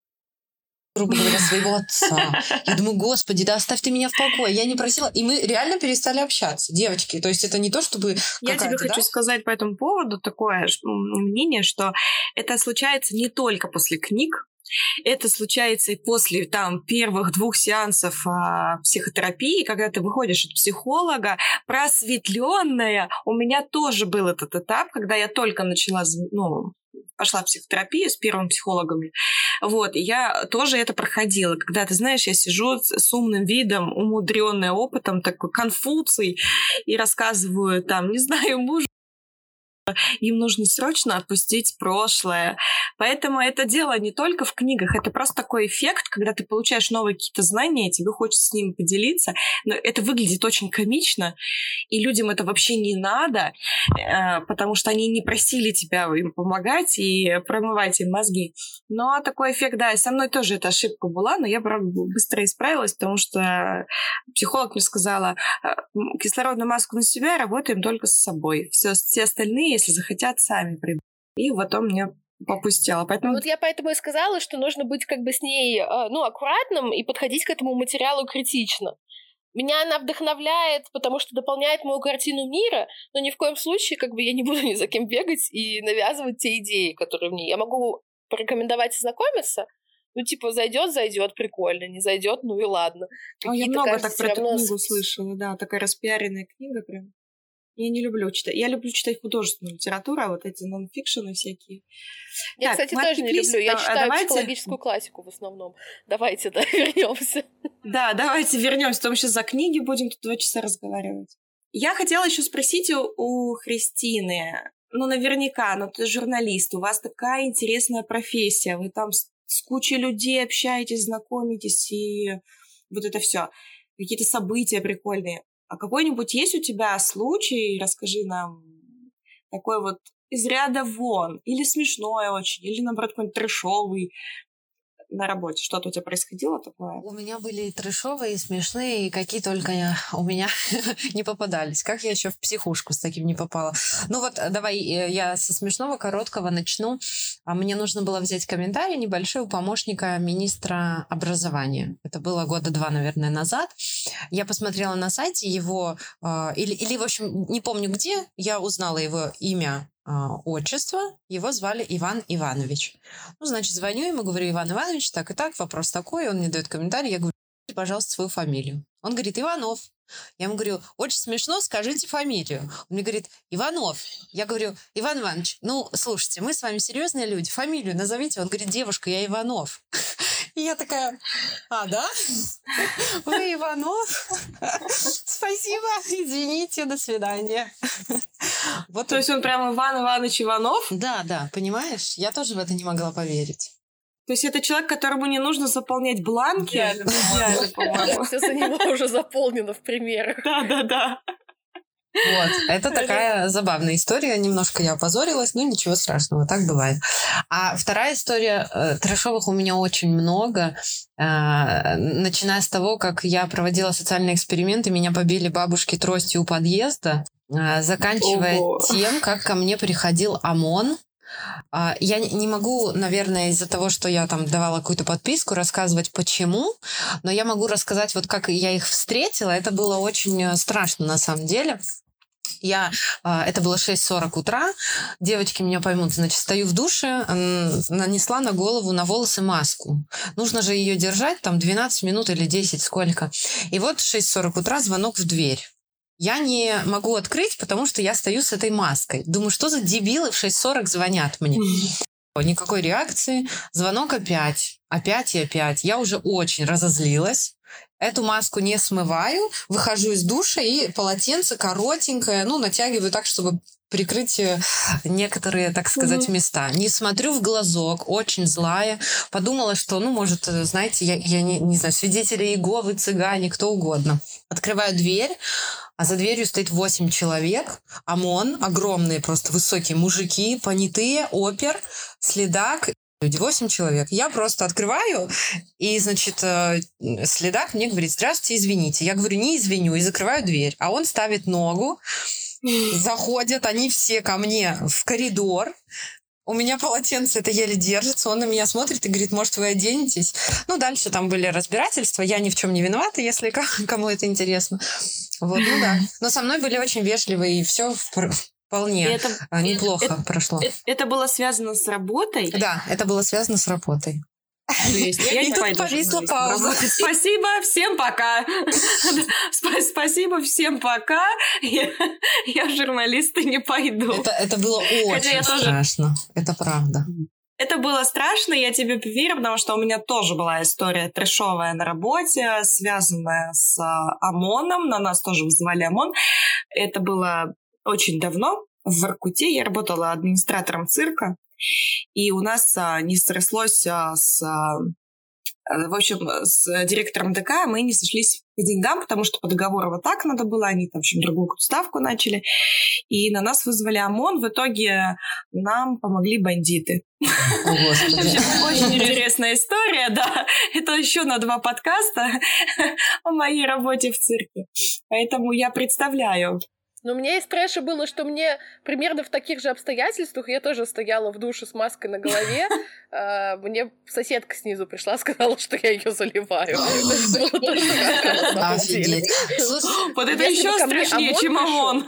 S6: грубо говоря, своего отца. Я думаю, господи, да оставь ты меня в покое. Я не просила. И мы реально перестали общаться, девочки. То есть это не то, чтобы
S3: Я тебе
S6: какая-то,
S3: хочу
S6: да?
S3: сказать по этому поводу такое мнение, что это случается не только после книг, это случается и после там первых двух сеансов а, психотерапии, когда ты выходишь от психолога, просветленная. У меня тоже был этот этап, когда я только начала, ну, пошла в психотерапию с первым психологами. Вот, я тоже это проходила. Когда, ты знаешь, я сижу с умным видом, умудренная опытом, такой конфуций, и рассказываю там, не знаю, мужу, им нужно срочно отпустить прошлое. Поэтому это дело не только в книгах, это просто такой эффект, когда ты получаешь новые какие-то знания, тебе хочется с ними поделиться, но это выглядит очень комично, и людям это вообще не надо, э, потому что они не просили тебя им помогать и промывать им мозги. Но такой эффект, да, и со мной тоже эта ошибка была, но я, правда, быстро исправилась, потому что психолог мне сказала, «Э, кислородную маску на себя, работаем только с собой. Все, все остальные если захотят, сами придут. И потом мне попустила. Поэтому...
S5: Вот я поэтому и сказала, что нужно быть как бы с ней, э, ну, аккуратным и подходить к этому материалу критично. Меня она вдохновляет, потому что дополняет мою картину мира, но ни в коем случае как бы я не буду ни за кем бегать и навязывать те идеи, которые мне. Я могу порекомендовать знакомиться, ну, типа, зайдет, зайдет, прикольно, не зайдет, ну и ладно.
S3: О, я много так про эту книгу слышала, да, такая распиаренная книга прям. Я не люблю читать. Я люблю читать художественную литературу, а вот эти нонфикшены всякие.
S5: Я, так, кстати, тоже не люблю. Я читаю давайте... психологическую классику в основном. Давайте, да, вернемся.
S3: Да, давайте вернемся. Потому сейчас за книги будем тут два часа разговаривать. Я хотела еще спросить у, у Христины. Ну, наверняка, ну ты журналист, у вас такая интересная профессия, вы там с, с кучей людей общаетесь, знакомитесь и вот это все. Какие-то события прикольные. А какой-нибудь есть у тебя случай, расскажи нам, такой вот из ряда вон, или смешной очень, или, наоборот, какой-нибудь трешовый, на работе? Что-то у тебя происходило такое?
S6: У меня были и трешовые, и смешные, и какие только у меня не попадались. Как я еще в психушку с таким не попала? Ну вот, давай э, я со смешного, короткого начну. А мне нужно было взять комментарий небольшой у помощника министра образования. Это было года два, наверное, назад. Я посмотрела на сайте его, а, или, или в общем, не помню где, я узнала его имя отчество, его звали Иван Иванович. Ну, значит, звоню ему, говорю, Иван Иванович, так и так, вопрос такой, он мне дает комментарий, я говорю, пожалуйста, свою фамилию. Он говорит, Иванов. Я ему говорю, очень смешно, скажите фамилию. Он мне говорит, Иванов. Я говорю, Иван Иванович, ну, слушайте, мы с вами серьезные люди, фамилию назовите. Он говорит, девушка, я Иванов. И я такая, а, да? Вы Иванов? Спасибо, извините, до свидания.
S3: Вот То есть он прям Иван Иванович Иванов?
S6: Да, да, понимаешь? Я тоже в это не могла поверить.
S3: То есть это человек, которому не нужно заполнять бланки?
S5: Все за него уже заполнено в примерах.
S3: Да, да, да.
S6: Вот, это такая забавная история. Немножко я опозорилась, но ничего страшного, так бывает. А вторая история, э, трэшовых у меня очень много. Э, начиная с того, как я проводила социальные эксперименты, меня побили бабушки тростью у подъезда, э, заканчивая Ого. тем, как ко мне приходил ОМОН я не могу, наверное, из-за того, что я там давала какую-то подписку, рассказывать почему, но я могу рассказать, вот как я их встретила. Это было очень э, страшно на самом деле. Я, а, это было 6.40 утра, девочки меня поймут, значит, стою в душе, нанесла на голову, на волосы маску. Нужно же ее держать там 12 минут или 10, сколько. И вот 6.40 утра звонок в дверь. Я не могу открыть, потому что я стою с этой маской. Думаю, что за дебилы в 6.40 звонят мне? Никакой реакции. Звонок опять. Опять и опять. Я уже очень разозлилась. Эту маску не смываю, выхожу из душа и полотенце коротенькое, ну, натягиваю так, чтобы прикрыть э, некоторые, так сказать, mm-hmm. места. Не смотрю в глазок, очень злая. Подумала, что, ну, может, э, знаете, я, я не, не знаю, свидетели Иеговы, цыгане, кто угодно. Открываю дверь, а за дверью стоит 8 человек, ОМОН, огромные просто высокие мужики, понятые, опер, следак, люди, 8 человек. Я просто открываю, и, значит, э, следак мне говорит, здравствуйте, извините. Я говорю, не извиню, и закрываю дверь. А он ставит ногу, заходят они все ко мне в коридор, у меня полотенце это еле держится, он на меня смотрит и говорит, может, вы оденетесь? Ну, дальше там были разбирательства, я ни в чем не виновата, если кому это интересно. Вот, ну да. Но со мной были очень вежливые, и все вполне это, неплохо
S3: это,
S6: прошло.
S3: Это, это было связано с работой?
S6: Да, это было связано с работой.
S3: Я
S6: И
S3: не
S6: тут
S3: пойду
S6: повисла пауза.
S3: работать. Спасибо, всем пока. Сп- Спасибо, всем пока. Я, журналисты не пойду.
S6: Это, это было очень
S3: тоже-
S6: страшно. Это правда.
S3: Это было страшно, я тебе поверю, потому что у меня тоже была история трешовая на работе, связанная с а, ОМОНом. На нас тоже вызывали ОМОН. Это было очень давно. В Воркуте я работала администратором цирка, и у нас а, не срослось а, с... а, э, в общем, с директором ДК мы не сошлись по деньгам, потому что по договору вот так надо было, они там, в общем, другую ставку начали. И на нас вызвали ОМОН. В итоге нам помогли бандиты. Очень интересная история, да. Это еще на два подкаста о моей работе в цирке. Поэтому я представляю.
S5: Но у меня из трэша было, что мне примерно в таких же обстоятельствах я тоже стояла в душе с маской на голове. а, Мне соседка снизу пришла, сказала, что я ее заливаю.
S6: Офигеть.
S3: Вот это еще страшнее, чем. ОМОН.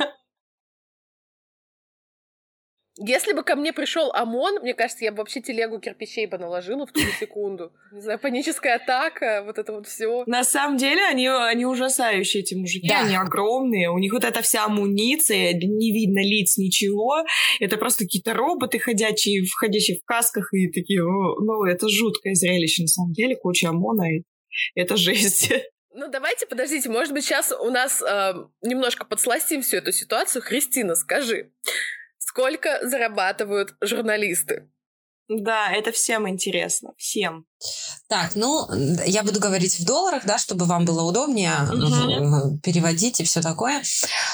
S5: Если бы ко мне пришел ОМОН, мне кажется, я бы вообще телегу кирпичей бы наложила в ту секунду. Не знаю, паническая атака, вот это вот все.
S3: На самом деле они, они ужасающие, эти мужики.
S6: Да.
S3: Они огромные. У них вот эта вся амуниция, не видно лиц, ничего. Это просто какие-то роботы ходячие, входящие в касках и такие... «О, Ну, это жуткое зрелище, на самом деле. Куча ОМОНа. и Это жесть.
S5: Ну, давайте, подождите, может быть, сейчас у нас э, немножко подсластим всю эту ситуацию. Христина, скажи, сколько зарабатывают журналисты?
S3: Да, это всем интересно. Всем.
S6: Так, ну, я буду говорить в долларах, да, чтобы вам было удобнее э, переводить и все такое.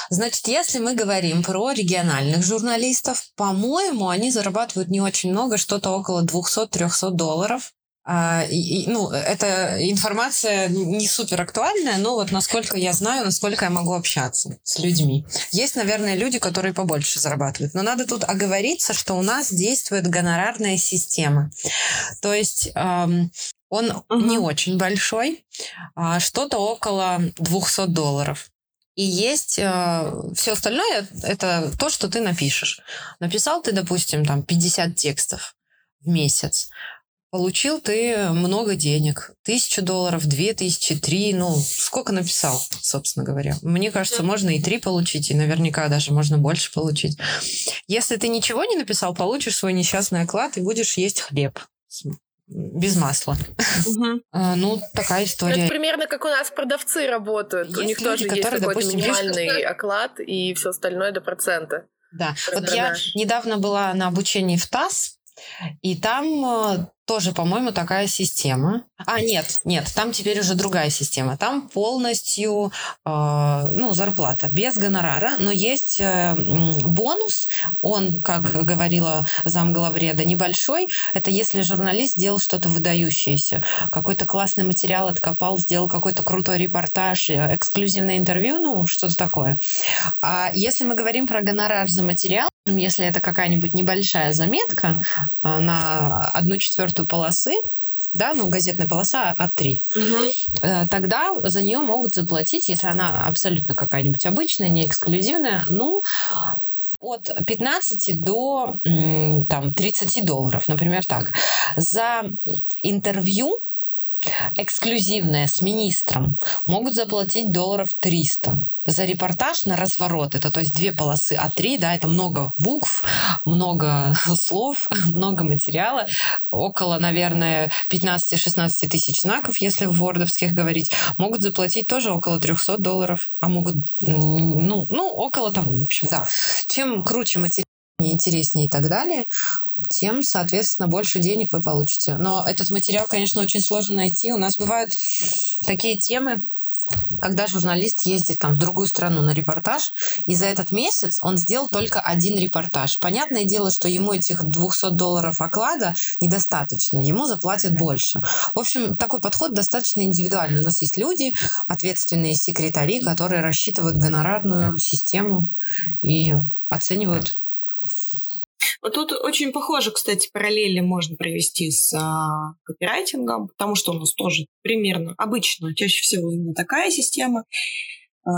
S6: Значит, если мы говорим про региональных журналистов, по-моему, они зарабатывают не очень много, что-то около 200-300 долларов. А, и- ну, эта информация не супер актуальная, но вот насколько я знаю, насколько я могу общаться с людьми. Есть, наверное, люди, которые побольше зарабатывают. Но надо тут оговориться, что у нас действует гонорарная система. То есть эм, он
S3: Мгм.
S6: не очень большой, а, что-то около 200 долларов. И есть все остальное, это то, что ты напишешь. Написал ты, допустим, там 50 текстов в месяц. Получил ты много денег. Тысячу долларов, две тысячи, три. Ну, сколько написал, собственно говоря. Мне кажется, можно и три получить, и наверняка даже можно больше получить. Если ты ничего не написал, получишь свой несчастный оклад и будешь есть хлеб. Без масла. А, Ну, такая
S5: Ну, Это
S6: история.
S5: примерно как у нас продавцы работают. у
S6: Есть
S5: них
S6: люди,
S5: тоже есть
S6: которые,
S5: какой-то
S6: допустим,
S5: минимальный оклад и все остальное до процента.
S6: Да. Вот
S5: Да-да-да.
S6: я недавно была на обучении в ТАСС, и там э, тоже, по-моему, такая система. А, нет, нет, там теперь уже другая система. Там полностью, э, ну, зарплата без гонорара, но есть э, бонус. Он, как говорила замглавреда, небольшой. Это если журналист сделал что-то выдающееся. Какой-то классный материал откопал, сделал какой-то крутой репортаж, э, эксклюзивное интервью, ну, что-то такое. А если мы говорим про гонорар за материал, если это какая-нибудь небольшая заметка а, на одну четвертую полосы, да, ну, газетная полоса А3, э, тогда за нее могут заплатить, если она абсолютно какая-нибудь обычная, не эксклюзивная, ну, от 15 до там, 30 долларов, например, так. За интервью эксклюзивное с министром могут заплатить долларов 300. За репортаж на разворот, это то есть две полосы А3, да, это много букв, много слов, много материала, около, наверное, 15-16 тысяч знаков, если в вордовских говорить, могут заплатить тоже около 300 долларов, а могут, ну, ну около того, в общем, да. Чем круче материал, интереснее и так далее, тем, соответственно, больше денег вы получите. Но этот материал, конечно, очень сложно найти. У нас бывают такие темы, когда журналист ездит там в другую страну на репортаж, и за этот месяц он сделал только один репортаж. Понятное дело, что ему этих 200 долларов оклада недостаточно, ему заплатят больше. В общем, такой подход достаточно индивидуальный. У нас есть люди, ответственные секретари, которые рассчитывают гонорарную систему и оценивают
S3: Вот тут очень похоже, кстати, параллели можно провести с а, копирайтингом, потому что у нас тоже примерно обычно, чаще всего именно такая система. А,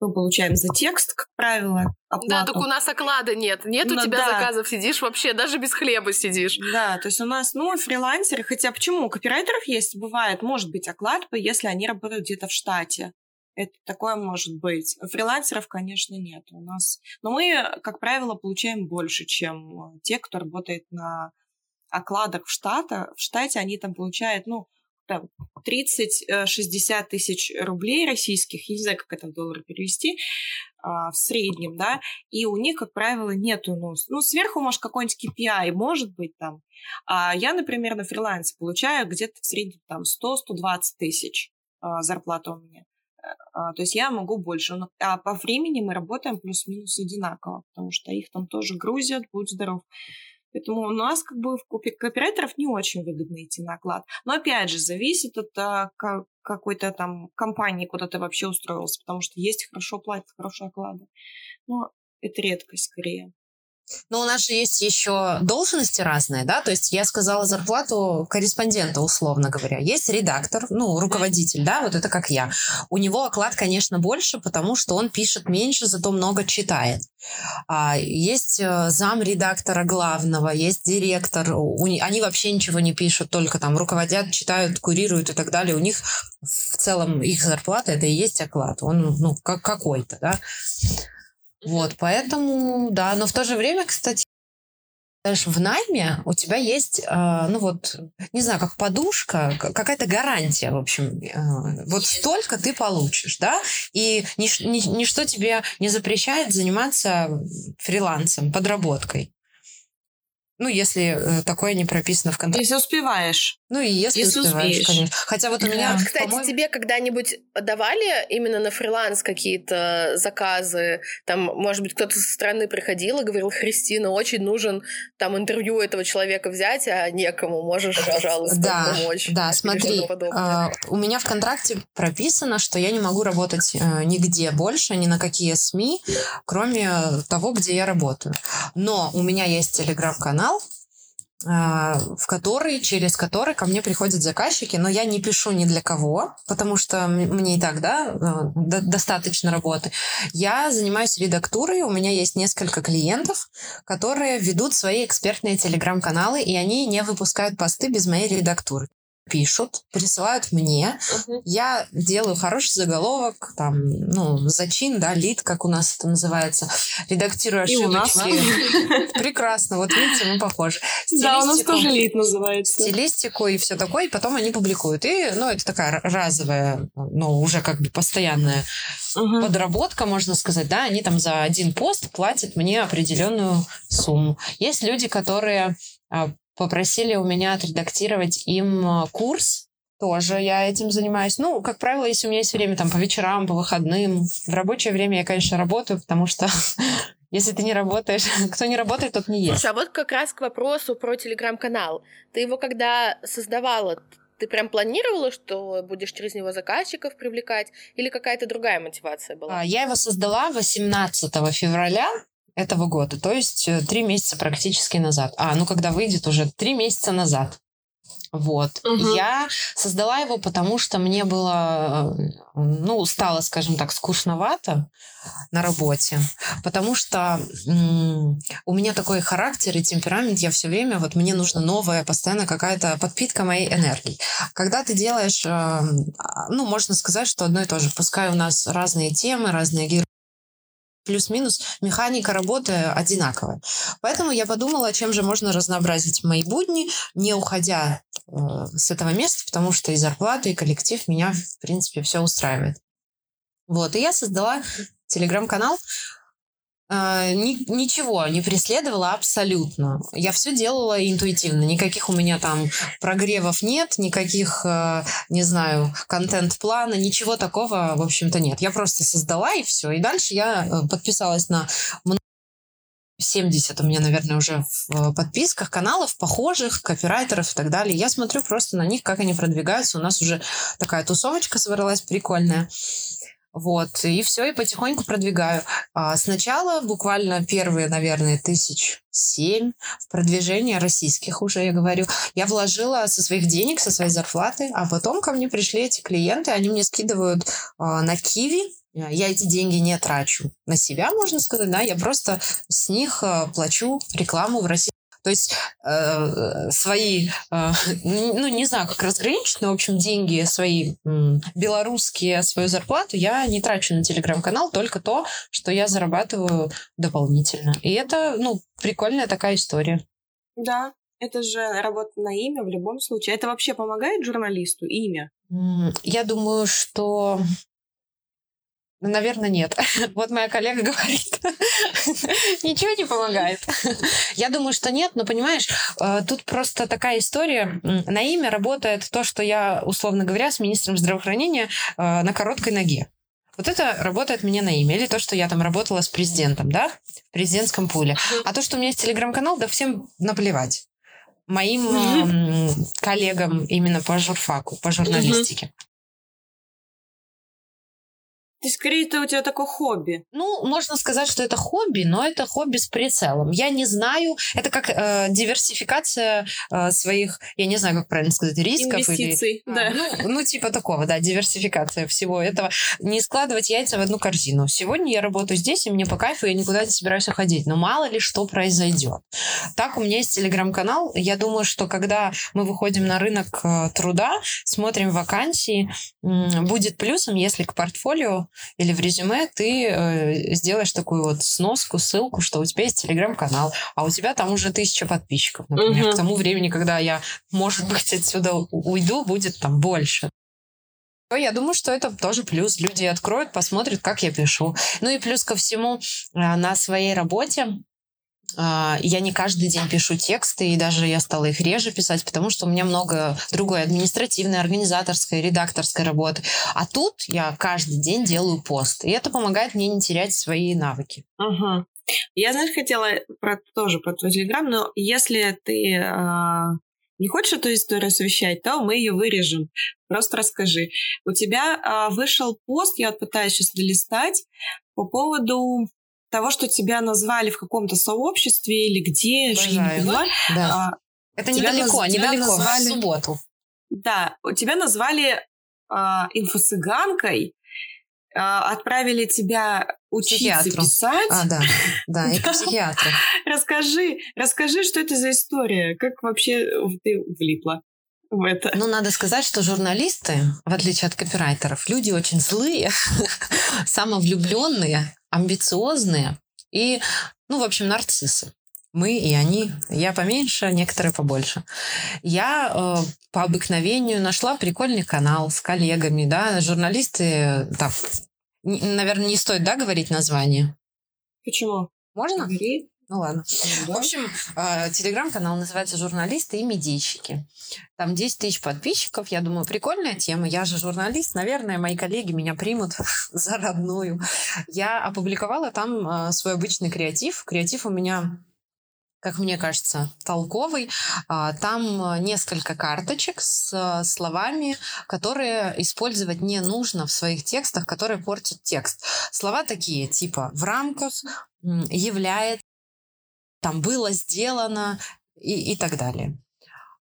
S3: мы получаем за текст, как правило, оплату.
S5: Да, только у нас оклада нет. Нет у
S3: Ну
S5: тебя
S3: да.
S5: заказов, сидишь вообще, даже без хлеба сидишь.
S3: Да, то есть у нас, ну, фрилансеры, хотя почему? У копирайтеров есть, бывает, может быть, оклад, если они работают где-то в штате. Это такое может быть. Фрилансеров, конечно, нет у нас. Но мы, как правило, получаем больше, чем те, кто работает на окладах в штате. В штате они там получают, ну, там 30-60 тысяч рублей российских, я не знаю, как это в доллары перевести, а, в среднем, да, и у них, как правило, нету, ну, ну сверху, может, какой-нибудь KPI, может быть, там. А я, например, на фрилансе получаю где-то в среднем там 100-120 тысяч а, зарплата у меня. А, то есть я могу больше. А по времени мы работаем плюс-минус одинаково, потому что их там тоже грузят, будь здоров. Поэтому у нас как бы в купе копирайтеров не очень выгодно идти на оклад. Но опять же, зависит от а, ка- какой-то там компании, куда ты вообще устроился, потому что есть хорошо платят, хорошие оклады. Но это редкость скорее.
S6: Но у нас же есть еще должности разные, да, то есть я сказала зарплату корреспондента, условно говоря. Есть редактор, ну, руководитель, да, вот это как я. У него оклад, конечно, больше, потому что он пишет меньше, зато много читает. А есть э, зам редактора главного, есть директор, они вообще ничего не пишут, только там руководят, читают, курируют и так далее. У них в целом их зарплата это и есть оклад, он, ну, как какой-то, да. Вот, поэтому, да, но в то же время, кстати, знаешь, в найме у тебя есть, э, ну вот, не знаю, как подушка, какая-то гарантия, в общем, э, вот столько ты получишь, да, и нич- ни- ничто тебе не запрещает заниматься фрилансом, подработкой. Ну, если э, такое не прописано в контракте.
S3: Если успеваешь.
S6: Ну, и если,
S3: если
S6: успеваешь,
S3: успеешь.
S6: конечно. Хотя вот у меня,
S5: Вот, кстати,
S6: по-моему-
S5: тебе когда-нибудь давали именно на фриланс какие-то заказы? Там, может быть, кто-то со стороны приходил и говорил, Христина, очень нужен там интервью этого человека взять, а некому, можешь, пожалуйста,
S6: Да,
S5: помочь?
S6: Да,
S5: Или
S6: смотри, а, у меня в контракте прописано, что я не могу работать э, нигде больше, ни на какие СМИ, кроме того, где я работаю. Но у меня есть телеграм-канал, а, в который, через который ко мне приходят заказчики, но я не пишу ни для кого, потому что мне и так, да, э, до- достаточно работы. Я занимаюсь редактурой, у меня есть несколько клиентов, которые ведут свои экспертные телеграм-каналы, и они не выпускают посты без моей редактуры. Пишут, присылают мне, я делаю хороший заголовок, там, ну, зачин, да, лид, как у нас это называется, редактирую
S3: И у нас.
S6: ошибочки. Прекрасно, вот видите, мы похожи.
S3: Да, у нас тоже лид называется.
S6: стилистику и все такое, и потом они публикуют. И, ну, это такая разовая, ну, уже как бы постоянная подработка, можно сказать, да, они там за один пост платят мне определенную сумму. Есть люди, которые а, попросили у меня отредактировать им а, курс, тоже я этим занимаюсь. Ну, как правило, если у меня есть время там по вечерам, по выходным, в рабочее время я, конечно, работаю, потому что если ты не работаешь, кто не работает, тот не есть.
S5: Слушай, а вот как раз к вопросу про телеграм-канал. Ты его когда создавала, ты прям планировала, что будешь через него заказчиков привлекать, или какая-то другая мотивация была?
S6: А, Я его создала 18 февраля этого года, то есть э, три месяца практически назад. А, ну когда выйдет уже три месяца назад. Вот.
S3: Мгм.
S6: Я создала его, потому что мне было, э, ну, стало, скажем так, скучновато на работе, потому что м, у меня такой характер и темперамент, я все время, вот мне нужно новое, постоянно какая-то подпитка моей энергии. Когда ты делаешь, э, а, ну, можно сказать, что одно и то же. Пускай у нас разные темы, разные герои, плюс-минус механика работы одинаковая. Поэтому я подумала, чем же можно разнообразить мои будни, не уходя э, с этого места, потому что и зарплата, и коллектив меня, в принципе, все устраивает. Вот, и я создала телеграм-канал. Э, ни- ничего не преследовала абсолютно. Я все делала интуитивно. Никаких у меня там прогревов нет, никаких, э, не знаю, контент-плана, ничего такого, в общем-то, нет. Я просто создала и все. И дальше я э, подписалась на много- 70 у меня, наверное, уже в э, подписках каналов похожих, копирайтеров и так далее. Я смотрю просто на них, как они продвигаются. У нас уже такая тусовочка собралась прикольная. Вот, и все, и потихоньку продвигаю. А сначала буквально первые, наверное, тысяч семь в продвижение российских уже, я говорю. Я вложила со своих денег, со своей зарплаты, а потом ко мне пришли эти клиенты, они мне скидывают а, на Киви Я эти деньги не трачу на себя, можно сказать, да, я просто с них э, плачу рекламу в России. То есть э, свои, э, ну, не знаю, как разграничить, но, в общем, деньги свои м, белорусские, свою зарплату я не трачу на телеграм-канал, только то, что я зарабатываю дополнительно. И это, ну, прикольная такая история.
S3: Да, это же работа на имя в любом случае. Это вообще помогает журналисту имя?
S6: Я думаю, что наверное, нет. Вот моя коллега говорит, ничего не помогает. Я думаю, что нет, но понимаешь, э, тут просто такая история. На имя работает то, что я, условно говоря, с министром здравоохранения э, на короткой ноге. Вот это работает мне на имя. Или то, что я там работала с президентом, да, в президентском пуле. А то, что у меня есть телеграм-канал, да всем наплевать. Моим коллегам именно по журфаку, по журналистике.
S3: Есть, скорее, это у тебя такое хобби.
S6: Ну, можно сказать, что это хобби, но это хобби с прицелом. Я не знаю, это как э, диверсификация э, своих, я не знаю, как правильно сказать, рисков.
S3: Инвестиций,
S6: или,
S3: да.
S6: А, ну, ну, типа такого, да, диверсификация всего этого. Не складывать яйца в одну корзину. Сегодня я работаю здесь, и мне по кайфу, я никуда не собираюсь уходить. Но мало ли что произойдет. Так, у меня есть телеграм-канал. Я думаю, что когда мы выходим на рынок э, труда, смотрим вакансии, будет плюсом, если к портфолио или в резюме ты э, сделаешь такую вот сноску, ссылку, что у тебя есть телеграм-канал, а у тебя там уже тысяча подписчиков, например. Угу. К тому времени, когда я, может быть, отсюда уйду, будет там больше. Я думаю, что это тоже плюс. Люди откроют, посмотрят, как я пишу. Ну и плюс ко всему э, на своей работе я не каждый день пишу тексты, и даже я стала их реже писать, потому что у меня много другой административной, организаторской, редакторской работы. А тут я каждый день делаю пост, и это помогает мне не терять свои навыки.
S3: Ага. Я, знаешь, хотела про, тоже про твой телеграм, но если ты э, не хочешь эту историю освещать, то мы ее вырежем. Просто расскажи. У тебя э, вышел пост, я вот пытаюсь сейчас долистать, по поводу того, что тебя назвали в каком-то сообществе или где,
S6: Обожаю.
S3: поняла.
S6: Да. А, Это недалеко, наз... недалеко, назвали... в субботу.
S3: Да, тебя назвали а, инфо-цыганкой, а, отправили тебя учиться
S6: Психиатру.
S3: писать.
S6: А, да, да, и к психиатру.
S3: Расскажи, расскажи, что это за история, как вообще ты влипла в это?
S6: Ну, надо сказать, что журналисты, в отличие от копирайтеров, люди очень злые, самовлюбленные, амбициозные и, ну, в общем, нарциссы. Мы и они, я поменьше, некоторые побольше. Я э, по обыкновению нашла прикольный канал с коллегами, да, журналисты, так, наверное, не стоит, да, говорить название?
S3: Почему?
S6: Можно?
S3: Говори.
S6: Ну ладно. Да. В общем, э, телеграм-канал называется «Журналисты и медийщики». Там 10 тысяч подписчиков. Я думаю, прикольная тема. Я же журналист. Наверное, мои коллеги меня примут за родную. Я опубликовала там э, свой обычный креатив. Креатив у меня как мне кажется, толковый. А, там несколько карточек с словами, которые использовать не нужно в своих текстах, которые портят текст. Слова такие, типа «в рамках», «является», там было сделано и, и так далее.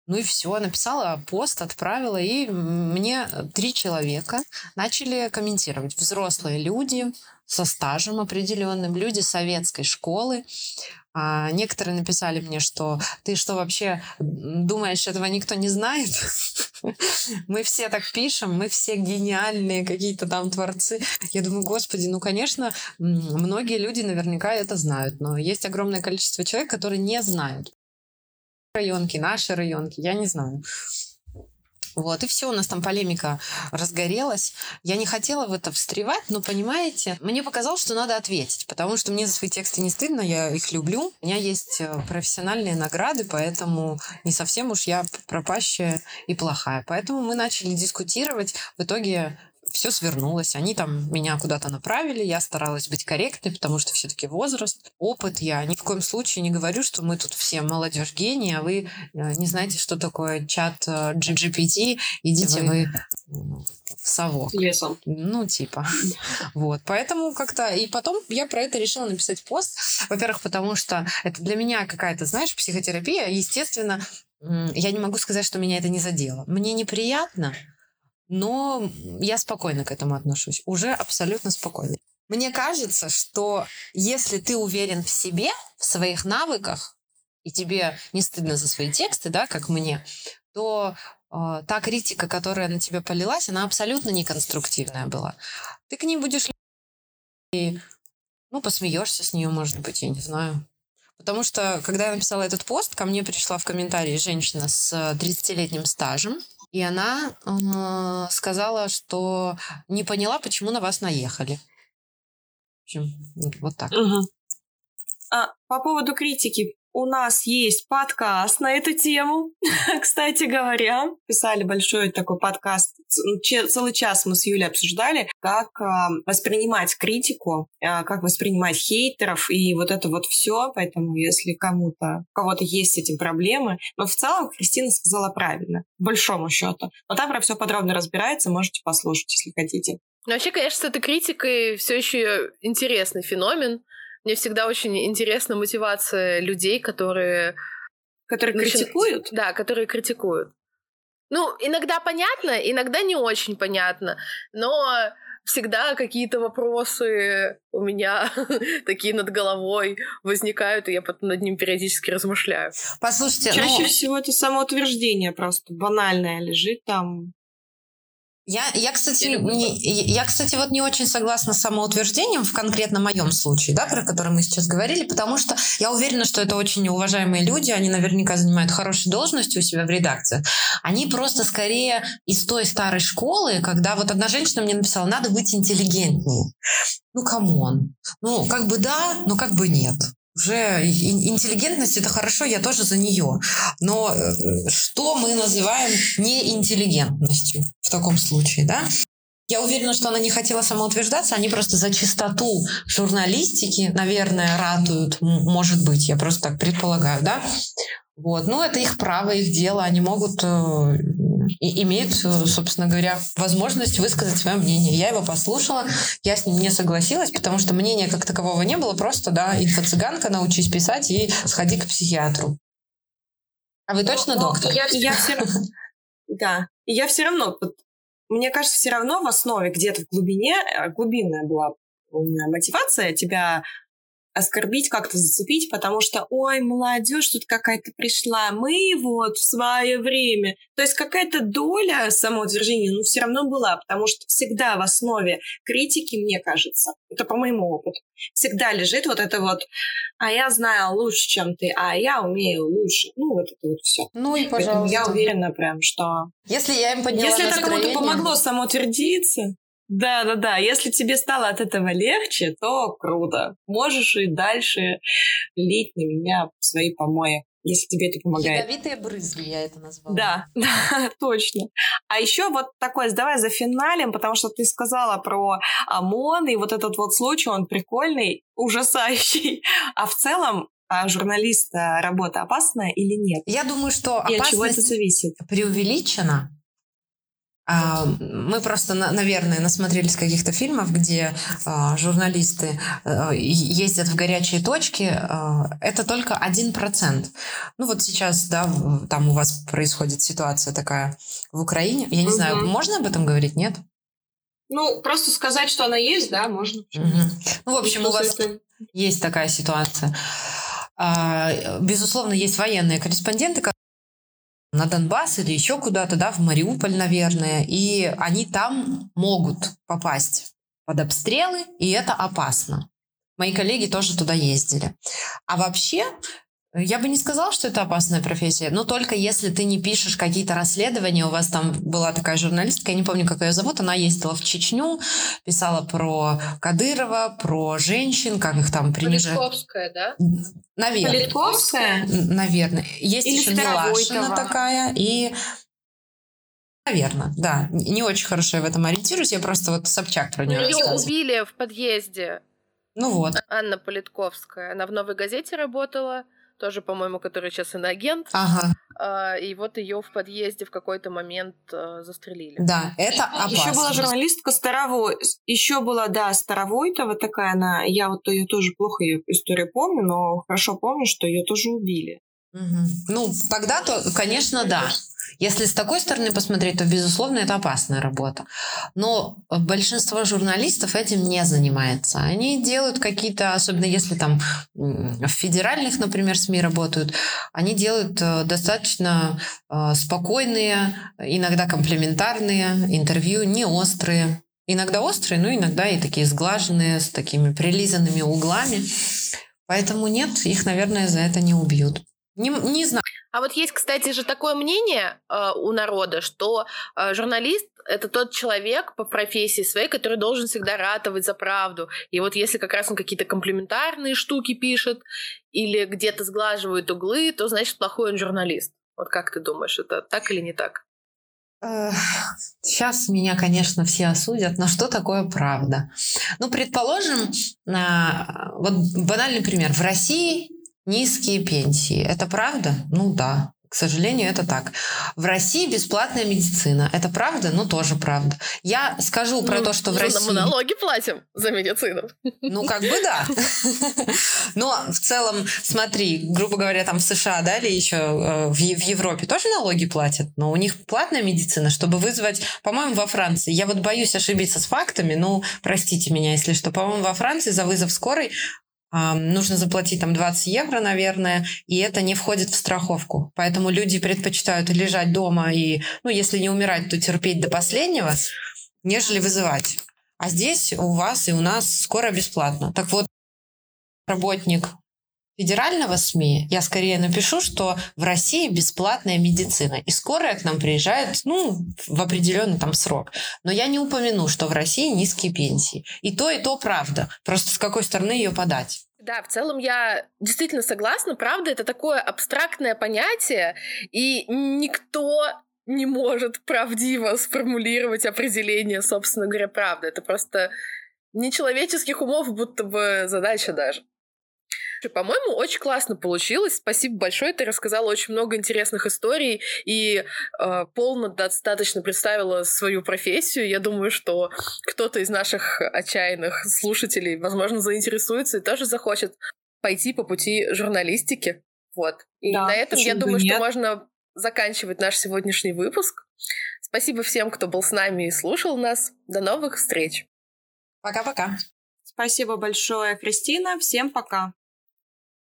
S6: Ну и все, написала пост, отправила, и мне три человека начали комментировать. Взрослые люди со стажем определенным, люди советской школы. А некоторые написали мне, что ты что вообще думаешь, этого никто не знает? Мы все так пишем, мы все гениальные какие-то там творцы. Я думаю, господи, ну, конечно, многие люди наверняка это знают, но есть огромное количество человек, которые не знают. Районки, наши районки, я не знаю. Вот, и все, у нас там полемика разгорелась. Я не хотела в это встревать, но, понимаете, мне показалось, что надо ответить, потому что мне за свои тексты не стыдно, я их люблю. У меня есть э, профессиональные награды, поэтому не совсем уж я пропащая и плохая. Поэтому мы начали дискутировать. В итоге все свернулось. Они там меня куда-то направили, я старалась быть корректной, потому что все-таки возраст, опыт. Я ни в коем случае не говорю, что мы тут все молодежь гений, а вы э, не знаете, что такое чат э, GPT, идите вы в совок.
S3: Лесом.
S6: Ну, типа. Вот. Поэтому как-то... И потом я про это решила написать пост. Во-первых, потому что это для меня какая-то, знаешь, психотерапия. Естественно, я не могу сказать, что меня это не задело. Мне неприятно, но я спокойно к этому отношусь. Уже абсолютно спокойно. Мне кажется, что если ты уверен в себе, в своих навыках, и тебе не стыдно за свои тексты, да, как мне, то э, та критика, которая на тебя полилась, она абсолютно неконструктивная была. Ты к ней будешь и, ну, посмеешься с нее, может быть, я не знаю. Потому что, когда я написала этот пост, ко мне пришла в комментарии женщина с 30-летним стажем, и она э, сказала, что не поняла, почему на вас наехали. В общем, вот так.
S3: Угу. А, по поводу критики, у нас есть подкаст на эту тему, кстати говоря. Писали большой такой подкаст. Целый час мы с Юлей обсуждали, как э, воспринимать критику, э, как воспринимать хейтеров и вот это вот все. Поэтому если кому-то, у кого-то есть с этим проблемы, но в целом Кристина сказала правильно, большому счету. Но там про все подробно разбирается, можете послушать, если хотите.
S5: Ну, вообще, конечно, с этой критикой все еще интересный феномен. Мне всегда очень интересна мотивация людей, которые...
S3: Которые начи... критикуют?
S5: Да, которые критикуют. Ну, иногда понятно, иногда не очень понятно, но всегда какие-то вопросы у меня такие над головой возникают, и я потом над ним периодически размышляю.
S6: Послушайте,
S3: Чаще ну... всего это самоутверждение просто банальное лежит там
S6: я, я, кстати, не, я, кстати, вот не очень согласна с самоутверждением в конкретно моем случае, да, про который мы сейчас говорили, потому что я уверена, что это очень уважаемые люди, они наверняка занимают хорошие должности у себя в редакции. Они просто скорее из той старой школы, когда вот одна женщина мне написала, надо быть интеллигентнее. Ну, come on. Ну, как бы да, но как бы нет уже интеллигентность это хорошо, я тоже за нее. Но э, что мы называем неинтеллигентностью в таком случае, да? Я уверена, что она не хотела самоутверждаться, они просто за чистоту журналистики, наверное, ратуют, может быть, я просто так предполагаю, да? Вот, ну это их право, их дело, они могут э, и имеют, э, собственно говоря, возможность высказать свое мнение. Я его послушала, я с ним не согласилась, потому что мнения как такового не было, просто, да, инфо-цыганка, научись писать и сходи к психиатру. А вы точно но, доктор?
S3: Я, я все равно... Да. Я все равно... Мне кажется, все равно в основе, где-то в глубине, э, глубинная была мотивация тебя оскорбить, как-то зацепить, потому что, ой, молодежь тут какая-то пришла, мы вот в свое время. То есть какая-то доля самоутверждения, ну, все равно была, потому что всегда в основе критики, мне кажется, это по моему опыту, всегда лежит вот это вот, а я знаю лучше, чем ты, а я умею лучше. Ну, вот это вот все.
S6: Ну и, пожалуйста. Поэтому
S3: я уверена прям, что...
S6: Если я им подняла
S3: Если это кому-то помогло самоутвердиться, да, да, да. Если тебе стало от этого легче, то круто. Можешь и дальше лить на меня свои помои если тебе это помогает.
S6: Ядовитые брызги я это назвала.
S3: Да, да, точно. А еще вот такой, давай за финалем, потому что ты сказала про ОМОН, и вот этот вот случай, он прикольный, ужасающий. А в целом а журналиста работа опасная или нет?
S6: Я думаю, что опасность и от чего это зависит? преувеличена, мы просто, наверное, насмотрелись каких-то фильмов, где а, журналисты а, ездят в горячие точки. Это только один процент. Ну вот сейчас, да, там у вас происходит ситуация такая в Украине. Я не угу. знаю, можно об этом говорить, нет?
S3: Ну, просто сказать, что она есть, да, можно. Угу.
S6: Ну, в общем, у вас это... есть такая ситуация. Безусловно, есть военные корреспонденты, на Донбасс или еще куда-то, да, в Мариуполь, наверное, и они там могут попасть под обстрелы, и это опасно. Мои коллеги тоже туда ездили. А вообще я бы не сказала, что это опасная профессия, но только если ты не пишешь какие-то расследования. У вас там была такая журналистка, я не помню, как ее зовут, она ездила в Чечню, писала про Кадырова, про женщин, как их там принижают.
S5: Политковская, да?
S6: Наверное.
S3: Политковская?
S6: Наверное. Есть Или еще Милашина такая, и Наверное, да. Не очень хорошо я в этом ориентируюсь, я просто вот Собчак про нее
S5: Ее убили в подъезде.
S6: Ну вот.
S5: Анна Политковская. Она в «Новой газете» работала тоже, по-моему, который сейчас иноагент.
S6: Ага.
S5: А, и вот ее в подъезде в какой-то момент а, застрелили.
S6: Да, это опасно.
S3: Еще была журналистка Старовой. Еще была, да, Старовойтова такая она. Я вот ее тоже плохо ее историю помню, но хорошо помню, что ее тоже убили.
S6: Угу. Ну, тогда-то, конечно, да. Если с такой стороны посмотреть, то, безусловно, это опасная работа. Но большинство журналистов этим не занимается. Они делают какие-то, особенно если там в федеральных, например, СМИ работают, они делают э, достаточно э, спокойные, иногда комплементарные интервью, не острые. Иногда острые, но иногда и такие сглаженные, с такими прилизанными углами. Поэтому нет, их, наверное, за это не убьют. Не, не знаю.
S5: А вот есть, кстати же, такое мнение э, у народа, что э, журналист это тот человек по профессии своей, который должен всегда ратовать за правду. И вот если как раз он какие-то комплементарные штуки пишет или где-то сглаживает углы, то значит плохой он журналист. Вот как ты думаешь, это так или не так?
S6: Сейчас меня, конечно, все осудят, но что такое правда? Ну, предположим, а, вот банальный пример. В России низкие пенсии. Это правда? Ну да. К сожалению, это так. В России бесплатная медицина. Это правда? Ну, тоже правда. Я скажу про
S5: ну,
S6: то, что в России...
S5: Мы налоги платим за медицину.
S6: Ну, как бы да. Но в целом, смотри, грубо говоря, там в США, да, или еще э, в Европе тоже налоги платят, но у них платная медицина, чтобы вызвать, по-моему, во Франции. Я вот боюсь ошибиться с фактами, ну, простите меня, если что. По-моему, во Франции за вызов скорой нужно заплатить там 20 евро, наверное, и это не входит в страховку. Поэтому люди предпочитают лежать дома и, ну, если не умирать, то терпеть до последнего, нежели вызывать. А здесь у вас и у нас скоро бесплатно. Так вот, работник федерального СМИ, я скорее напишу, что в России бесплатная медицина, и скорая к нам приезжает, ну, в определенный там срок. Но я не упомяну, что в России низкие пенсии. И то, и то правда. Просто с какой стороны ее подать.
S5: Да, в целом я действительно согласна. Правда, это такое абстрактное понятие, и никто не может правдиво сформулировать определение, собственно говоря, правды. Это просто нечеловеческих умов будто бы задача даже. По-моему, очень классно получилось. Спасибо большое. Ты рассказала очень много интересных историй и э, полно достаточно представила свою профессию. Я думаю, что кто-то из наших отчаянных слушателей, возможно, заинтересуется и тоже захочет пойти по пути журналистики. Вот. И да, на этом я думаю, нет. что можно заканчивать наш сегодняшний выпуск. Спасибо всем, кто был с нами и слушал нас. До новых встреч.
S6: Пока-пока.
S3: Спасибо большое, Кристина. Всем пока.